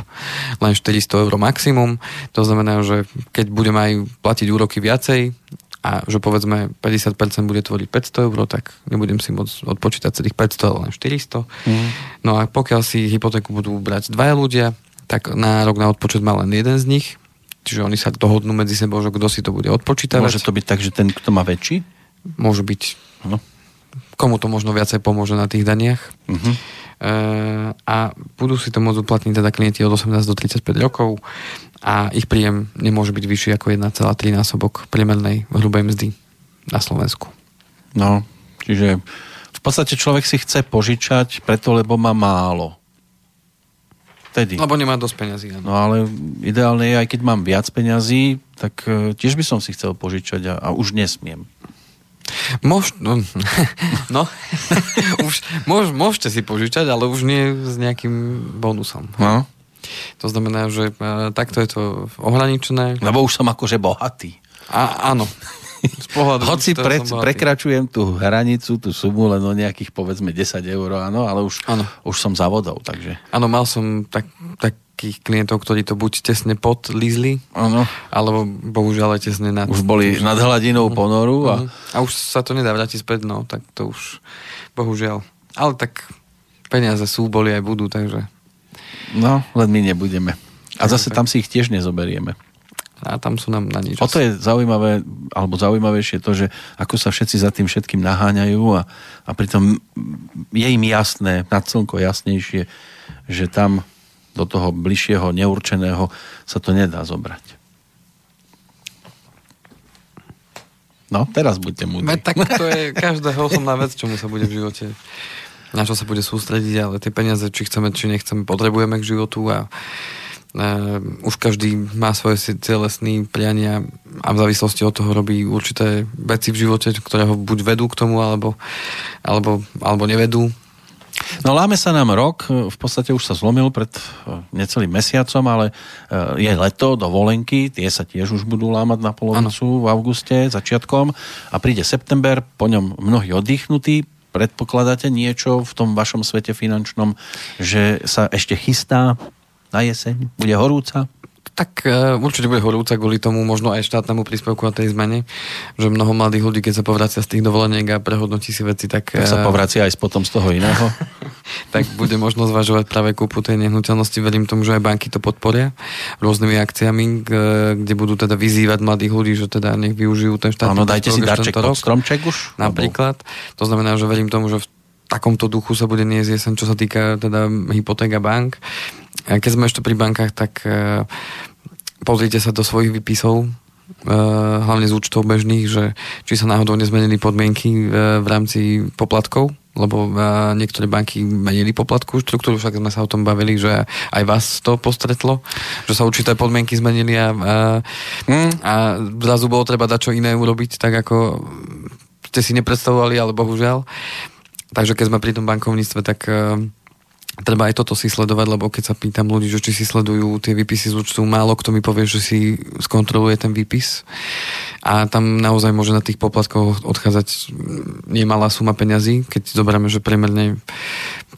len 400 eur maximum, to znamená, že keď budem aj platiť úroky viacej, a že povedzme 50% bude tvoriť 500 eur, tak nebudem si môcť odpočítať celých 500, ale len 400. Mm. No a pokiaľ si hypotéku budú brať dvaja ľudia, tak na rok na odpočet má len jeden z nich, čiže oni sa dohodnú medzi sebou, že kto si to bude odpočítavať. Môže to byť tak, že ten, kto má väčší? Môže byť. No. Komu to možno viacej pomôže na tých daniach. Uh-huh. E, a budú si to môcť uplatniť teda klienti od 18 do 35 rokov a ich príjem nemôže byť vyšší ako 1,3 násobok priemernej hrubej mzdy na Slovensku. No, čiže v podstate človek si chce požičať preto, lebo má málo. Vtedy. Lebo nemá dosť peňazí. Áno. No ale ideálne je, aj keď mám viac peňazí, tak e, tiež by som si chcel požičať a, a už nesmiem. Môž, no, no už, môž, môžete si požičať, ale už nie s nejakým bonusom. No. To znamená, že uh, takto je to ohraničené. Lebo už som akože bohatý. A, áno. Z pohľadu, Hoci pre, prekračujem tú hranicu, tú sumu len o nejakých povedzme 10 eur, áno, ale už, ano. už som zavodol, takže... Áno, mal som tak, takých klientov, ktorí to buď tesne podlízli, ano. alebo bohužiaľ aj tesne nad... Už boli nad hladinou ponoru a... Uh-huh. A už sa to nedá vrátiť späť, no, tak to už bohužiaľ. Ale tak peniaze sú, boli aj budú, takže... No, len my nebudeme. A zase tam si ich tiež nezoberieme. A tam sú nám na nič. O to je zaujímavé, alebo zaujímavejšie to, že ako sa všetci za tým všetkým naháňajú a, a pritom je im jasné, nad slnko jasnejšie, že tam do toho bližšieho neurčeného sa to nedá zobrať. No, teraz buďte múdri. Tak to je každého osobná vec, čomu sa bude v živote na čo sa bude sústrediť, ale tie peniaze, či chceme, či nechceme, potrebujeme k životu a už každý má svoje ciele, priania a v závislosti od toho robí určité veci v živote, ktoré ho buď vedú k tomu, alebo, alebo, alebo nevedú. No láme sa nám rok, v podstate už sa zlomil pred e, necelým mesiacom, ale e, je leto, dovolenky, tie sa tiež už budú lámať na polovicu ano. v auguste, začiatkom a príde september, po ňom mnohí oddychnutí, predpokladáte niečo v tom vašom svete finančnom, že sa ešte chystá na jeseň? Bude horúca? Tak uh, určite bude horúca kvôli tomu, možno aj štátnemu príspevku a tej zmene, že mnoho mladých ľudí, keď sa povracia z tých dovoleniek a prehodnotí si veci, tak... Tak sa povracia aj potom z toho iného. tak bude možno zvažovať práve kúpu tej nehnuteľnosti. Verím tomu, že aj banky to podporia rôznymi akciami, kde budú teda vyzývať mladých ľudí, že teda nech využijú ten štátny Áno, dajte si darček pod stromček už. Napríklad. To znamená, že verím tomu, že v takomto duchu sa bude niesť jesen, čo sa týka teda hypotéka bank. Keď sme ešte pri bankách, tak uh, pozrite sa do svojich výpisov, uh, hlavne z účtov bežných, že či sa náhodou nezmenili podmienky uh, v rámci poplatkov, lebo niektoré banky menili poplatku štruktúru, však sme sa o tom bavili, že aj vás to postretlo, že sa určité podmienky zmenili a, a, mm. a zrazu bolo treba dať čo iné urobiť, tak ako ste si nepredstavovali, ale bohužiaľ. Takže keď sme pri tom bankovníctve, tak treba aj toto si sledovať, lebo keď sa pýtam ľudí, že či si sledujú tie výpisy z účtu, málo kto mi povie, že si skontroluje ten výpis. A tam naozaj môže na tých poplatkoch odchádzať nemalá suma peňazí, keď zoberieme, že priemerne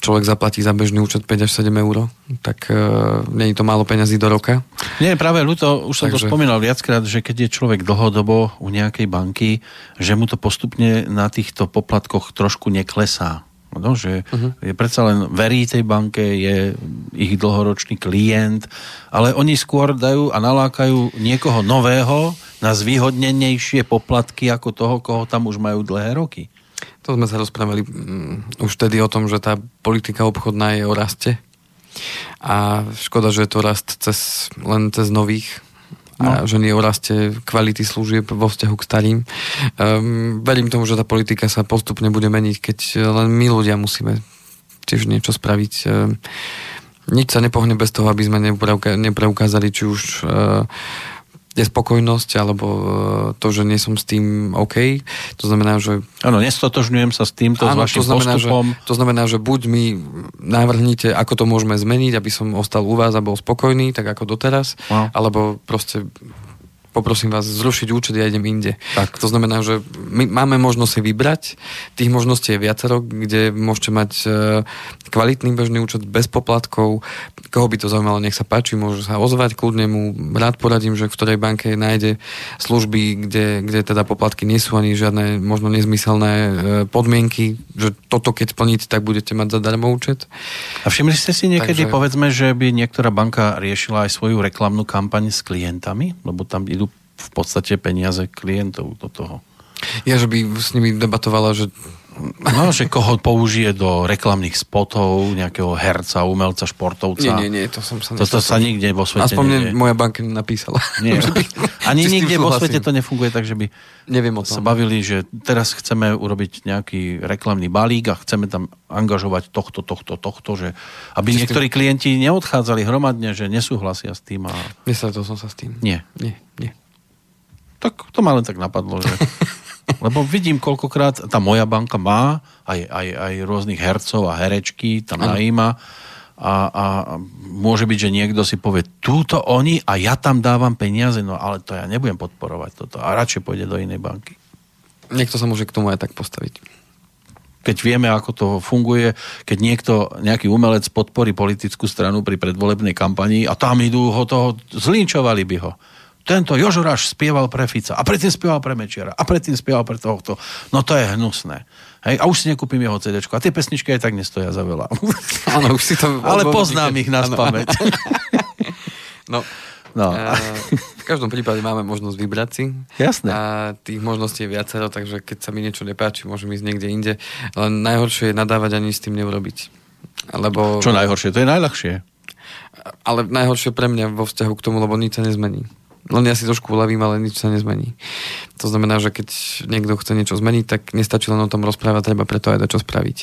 človek zaplatí za bežný účet 5 až 7 eur, tak uh, nie je to málo peňazí do roka. Nie, práve ľúto, už som Takže... to spomínal viackrát, že keď je človek dlhodobo u nejakej banky, že mu to postupne na týchto poplatkoch trošku neklesá. No, že uh-huh. je predsa len verí tej banke, je ich dlhoročný klient, ale oni skôr dajú a nalákajú niekoho nového na zvýhodnenejšie poplatky ako toho, koho tam už majú dlhé roky. To sme sa rozprávali um, už tedy o tom, že tá politika obchodná je o raste. A škoda, že je to rast cez, len cez nových a no. že nie o raste kvality služieb vo vzťahu k starým. Um, verím tomu, že tá politika sa postupne bude meniť, keď len my ľudia musíme tiež niečo spraviť. Um, nič sa nepohne bez toho, aby sme nepreukázali či už uh, nespokojnosť alebo e, to, že nie som s tým OK. To znamená, že... Áno, nestotožňujem sa s týmto, áno, s vašim to znamená, postupom. Že, to znamená, že buď mi navrhnite, ako to môžeme zmeniť, aby som ostal u vás a bol spokojný, tak ako doteraz, no. alebo proste poprosím vás zrušiť účet, ja idem inde. Tak. To znamená, že my máme možnosť si vybrať, tých možností je viacero, kde môžete mať e, kvalitný bežný účet bez poplatkov, koho by to zaujímalo, nech sa páči, môže sa ozvať kľudne mu, rád poradím, že v ktorej banke nájde služby, kde, kde teda poplatky nie sú ani žiadne možno nezmyselné e, podmienky, že toto keď splníte, tak budete mať zadarmo účet. A všimli ste si niekedy, Takže... povedzme, že by niektorá banka riešila aj svoju reklamnú kampaň s klientami, lebo tam idú v podstate peniaze klientov do toho. Ja, že by s nimi debatovala, že No, že koho použije do reklamných spotov, nejakého herca, umelca, športovca. Nie, nie, nie, to som sa Toto sa nikde vo svete Aspoň nedie. moja banka napísala. Nie. Ani nikde vo svete to nefunguje tak, že by Neviem o tom. sa bavili, že teraz chceme urobiť nejaký reklamný balík a chceme tam angažovať tohto, tohto, tohto, že aby Či niektorí tým... klienti neodchádzali hromadne, že nesúhlasia s tým. A... Nestretol som sa s tým. Nie. Nie, nie. Tak to ma len tak napadlo, že... Lebo vidím, koľkokrát tá moja banka má aj, aj, aj rôznych hercov a herečky, tam najíma a, a môže byť, že niekto si povie, túto oni a ja tam dávam peniaze, no ale to ja nebudem podporovať toto a radšej pôjde do inej banky. Niekto sa môže k tomu aj tak postaviť. Keď vieme, ako to funguje, keď niekto, nejaký umelec podporí politickú stranu pri predvolebnej kampanii a tam idú ho toho, zlinčovali by ho tento Jožoráš spieval pre Fica a predtým spieval pre Mečiara a predtým spieval pre tohto. No to je hnusné. Hej, a už si nekúpim jeho CD. A tie pesničky aj tak nestoja za veľa. Áno, už si to... Ale poznám ich na spameť. no, No. A, v každom prípade máme možnosť vybrať si. Jasné. A tých možností je viacero, takže keď sa mi niečo nepáči, môžem ísť niekde inde. Len najhoršie je nadávať ani s tým neurobiť. Lebo... Čo najhoršie? To je najľahšie. Ale najhoršie pre mňa vo vzťahu k tomu, lebo nič sa nezmení. Len ja si trošku uľavím, ale nič sa nezmení. To znamená, že keď niekto chce niečo zmeniť, tak nestačí len o tom rozprávať, treba preto aj dať čo spraviť.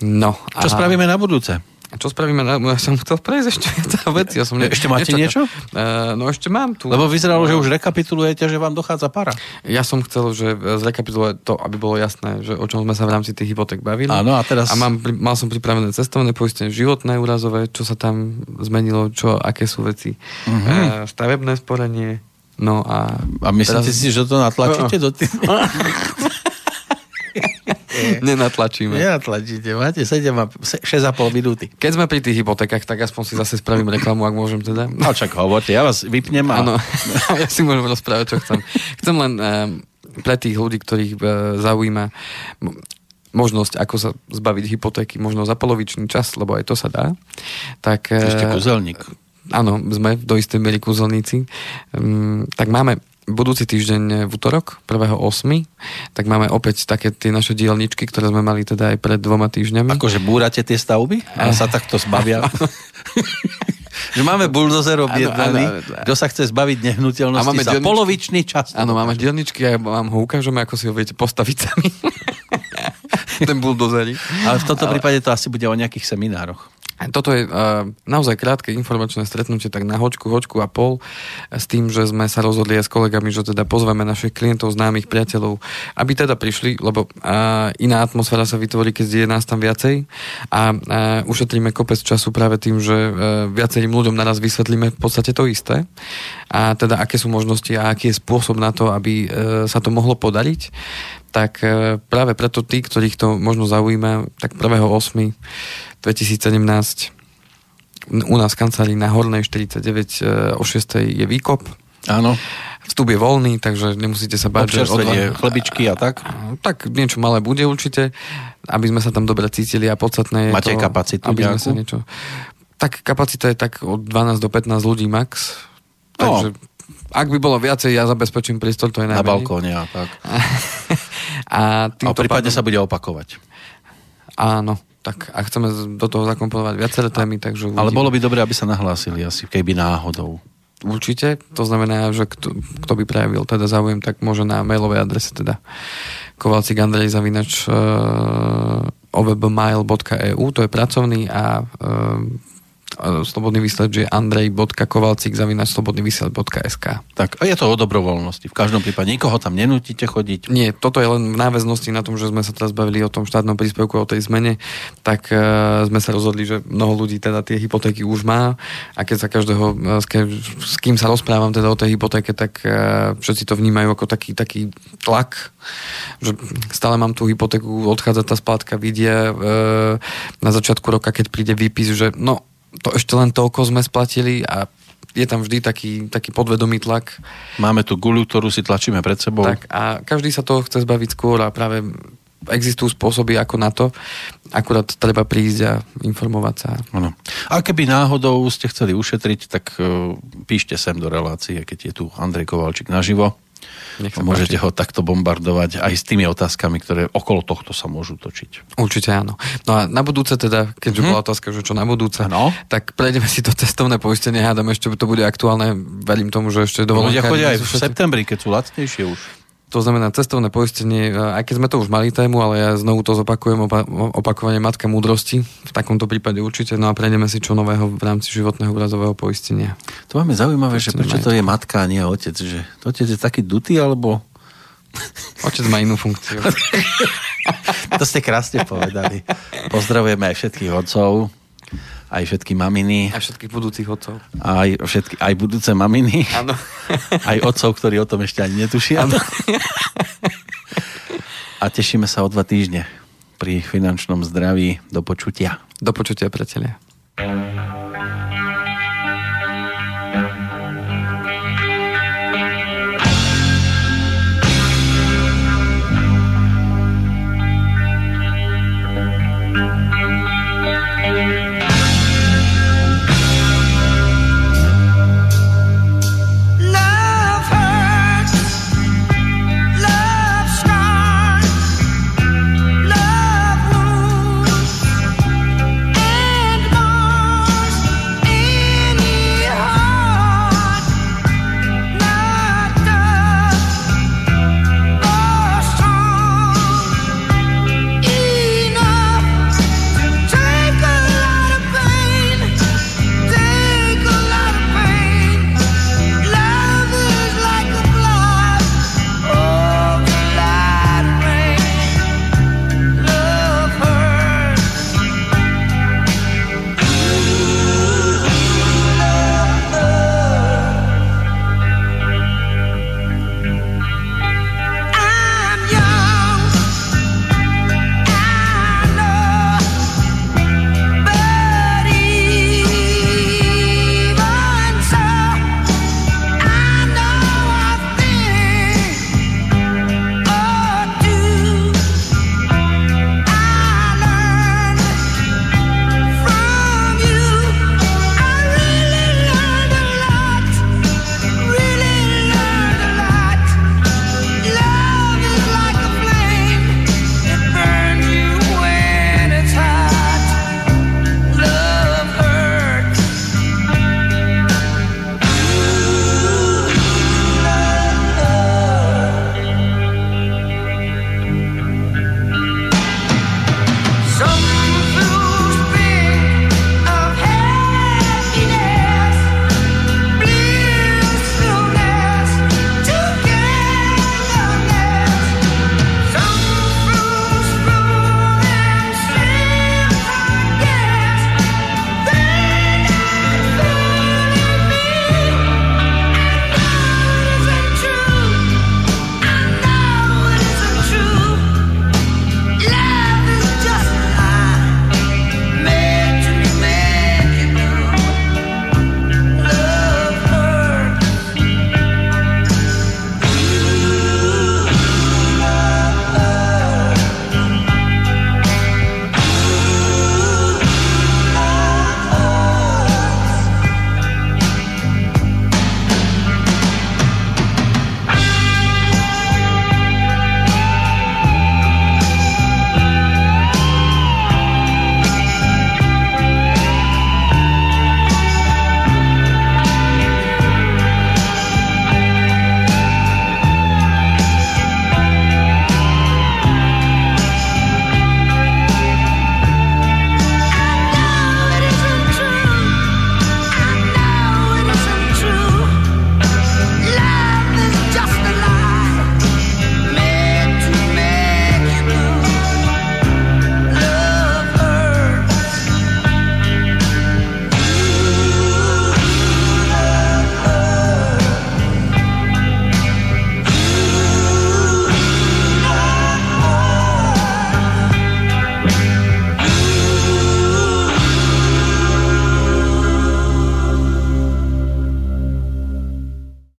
No. Čo a... spravíme na budúce? A čo spravíme? Ja som chcel prejsť ešte tá vec. Ja som ne... Ešte máte niečo? Uh, no ešte mám tu. Lebo vyzeralo, že už rekapitulujete, že vám dochádza para. Ja som chcel, že zrekapitulovať to, aby bolo jasné, že o čom sme sa v rámci tých hypoték bavili. Áno, a teraz... A mám, mal som pripravené cestovné poistenie, životné, úrazové, čo sa tam zmenilo, čo, aké sú veci. Uh-huh. Uh, stavebné sporenie, No a... A myslíte teraz... si, že to natlačíte do tých... Nenatlačíme. Nenatlačíte, máte 7 a 6,5 minúty. Keď sme pri tých hypotékach, tak aspoň si zase spravím reklamu, ak môžem teda. No čak hovorte, ja vás vypnem a... Áno, ja si môžem rozprávať, čo chcem. Chcem len uh, pre tých ľudí, ktorých uh, zaujíma možnosť, ako sa zbaviť hypotéky možno za polovičný čas, lebo aj to sa dá. Tak, Ešte kúzelník. Áno, sme do istej miery kúzelníci. Um, tak máme budúci týždeň v útorok, 1.8. tak máme opäť také tie naše dielničky, ktoré sme mali teda aj pred dvoma týždňami. Akože búrate tie stavby a sa takto zbavia? že máme buldozer objednaný, kto sa chce zbaviť nehnuteľnosti a máme za dielničky, polovičný čas. Áno, máme dielničky a vám ho ukážeme, ako si ho viete postaviť sami. Ten buldozerik. Ale v tomto Ale... prípade to asi bude o nejakých seminároch. Toto je uh, naozaj krátke informačné stretnutie, tak na hoďku, hoďku a pol, s tým, že sme sa rozhodli aj s kolegami, že teda pozveme našich klientov, známych, priateľov, aby teda prišli, lebo uh, iná atmosféra sa vytvorí, keď je nás tam viacej a uh, ušetríme kopec času práve tým, že uh, viacerým ľuďom naraz vysvetlíme v podstate to isté a teda aké sú možnosti a aký je spôsob na to, aby uh, sa to mohlo podariť tak práve preto tí, ktorých to možno zaujíma, tak 1.8. 2017 u nás v kancelárii na Hornej 49 e, o 6. je výkop. Áno. Vstup je voľný, takže nemusíte sa báť. Občerstvenie, odva... chlebičky a tak? Tak niečo malé bude určite, aby sme sa tam dobre cítili a podstatné je Máte to, kapacitu aby sme sa niečo... Tak kapacita je tak od 12 do 15 ľudí max. Takže no. ak by bolo viacej, ja zabezpečím priestor, to je najmenej. Na balkóne a tak. a, a prípadne pádom... sa bude opakovať. Áno tak a chceme do toho zakomponovať viaceré témy, takže uvidíme. Ale bolo by dobré, aby sa nahlásili asi, keby náhodou. Určite, to znamená, že kto, kto by prejavil teda záujem, tak môže na mailovej adrese teda kovalcik Andrej zavinač uh, ovbmail.eu, to je pracovný a uh, slobodný vysielač je andrej.kovalcik zavinač slobodnyvysielač.sk Tak a je to o dobrovoľnosti. V každom prípade nikoho tam nenútite chodiť. Nie, toto je len v náväznosti na tom, že sme sa teraz bavili o tom štátnom príspevku, o tej zmene, tak uh, sme sa rozhodli, že mnoho ľudí teda tie hypotéky už má a keď sa každého, uh, s, ke, s kým sa rozprávam teda o tej hypotéke, tak uh, všetci to vnímajú ako taký, taký tlak, že stále mám tú hypotéku, odchádza tá splátka, vidia uh, na začiatku roka, keď príde výpis, že no to ešte len toľko sme splatili a je tam vždy taký, taký podvedomý tlak. Máme tu guľu, ktorú si tlačíme pred sebou. Tak a každý sa toho chce zbaviť skôr a práve existujú spôsoby ako na to, akurát treba prísť a informovať sa. Ano. A keby náhodou ste chceli ušetriť, tak uh, píšte sem do relácie, keď je tu Andrej Kovalčík naživo. Môžete ho takto bombardovať aj s tými otázkami, ktoré okolo tohto sa môžu točiť. Určite áno. No a na budúce teda, keďže hmm. bola otázka, že čo na budúce, ano. tak prejdeme si to cestovné poistenie, hádam ešte to bude aktuálne, verím tomu, že ešte dovolenka. Ľudia chodia aj v septembri, keď sú lacnejšie už. To znamená cestovné poistenie, aj keď sme to už mali tému, ale ja znovu to zopakujem, opa- opakovanie matka múdrosti, v takomto prípade určite, no a prejdeme si čo nového v rámci životného obrazového poistenia. To máme zaujímavé, že prečo to je matka a nie otec, že otec je taký dutý, alebo... Otec má inú funkciu. to ste krásne povedali. Pozdravujeme aj všetkých otcov, aj všetky maminy. Aj všetkých budúcich otcov. Aj, všetky, aj budúce maminy. Áno. Aj otcov, ktorí o tom ešte ani netušia. Áno. A tešíme sa o dva týždne pri finančnom zdraví. Do počutia. Do počutia, priatelia.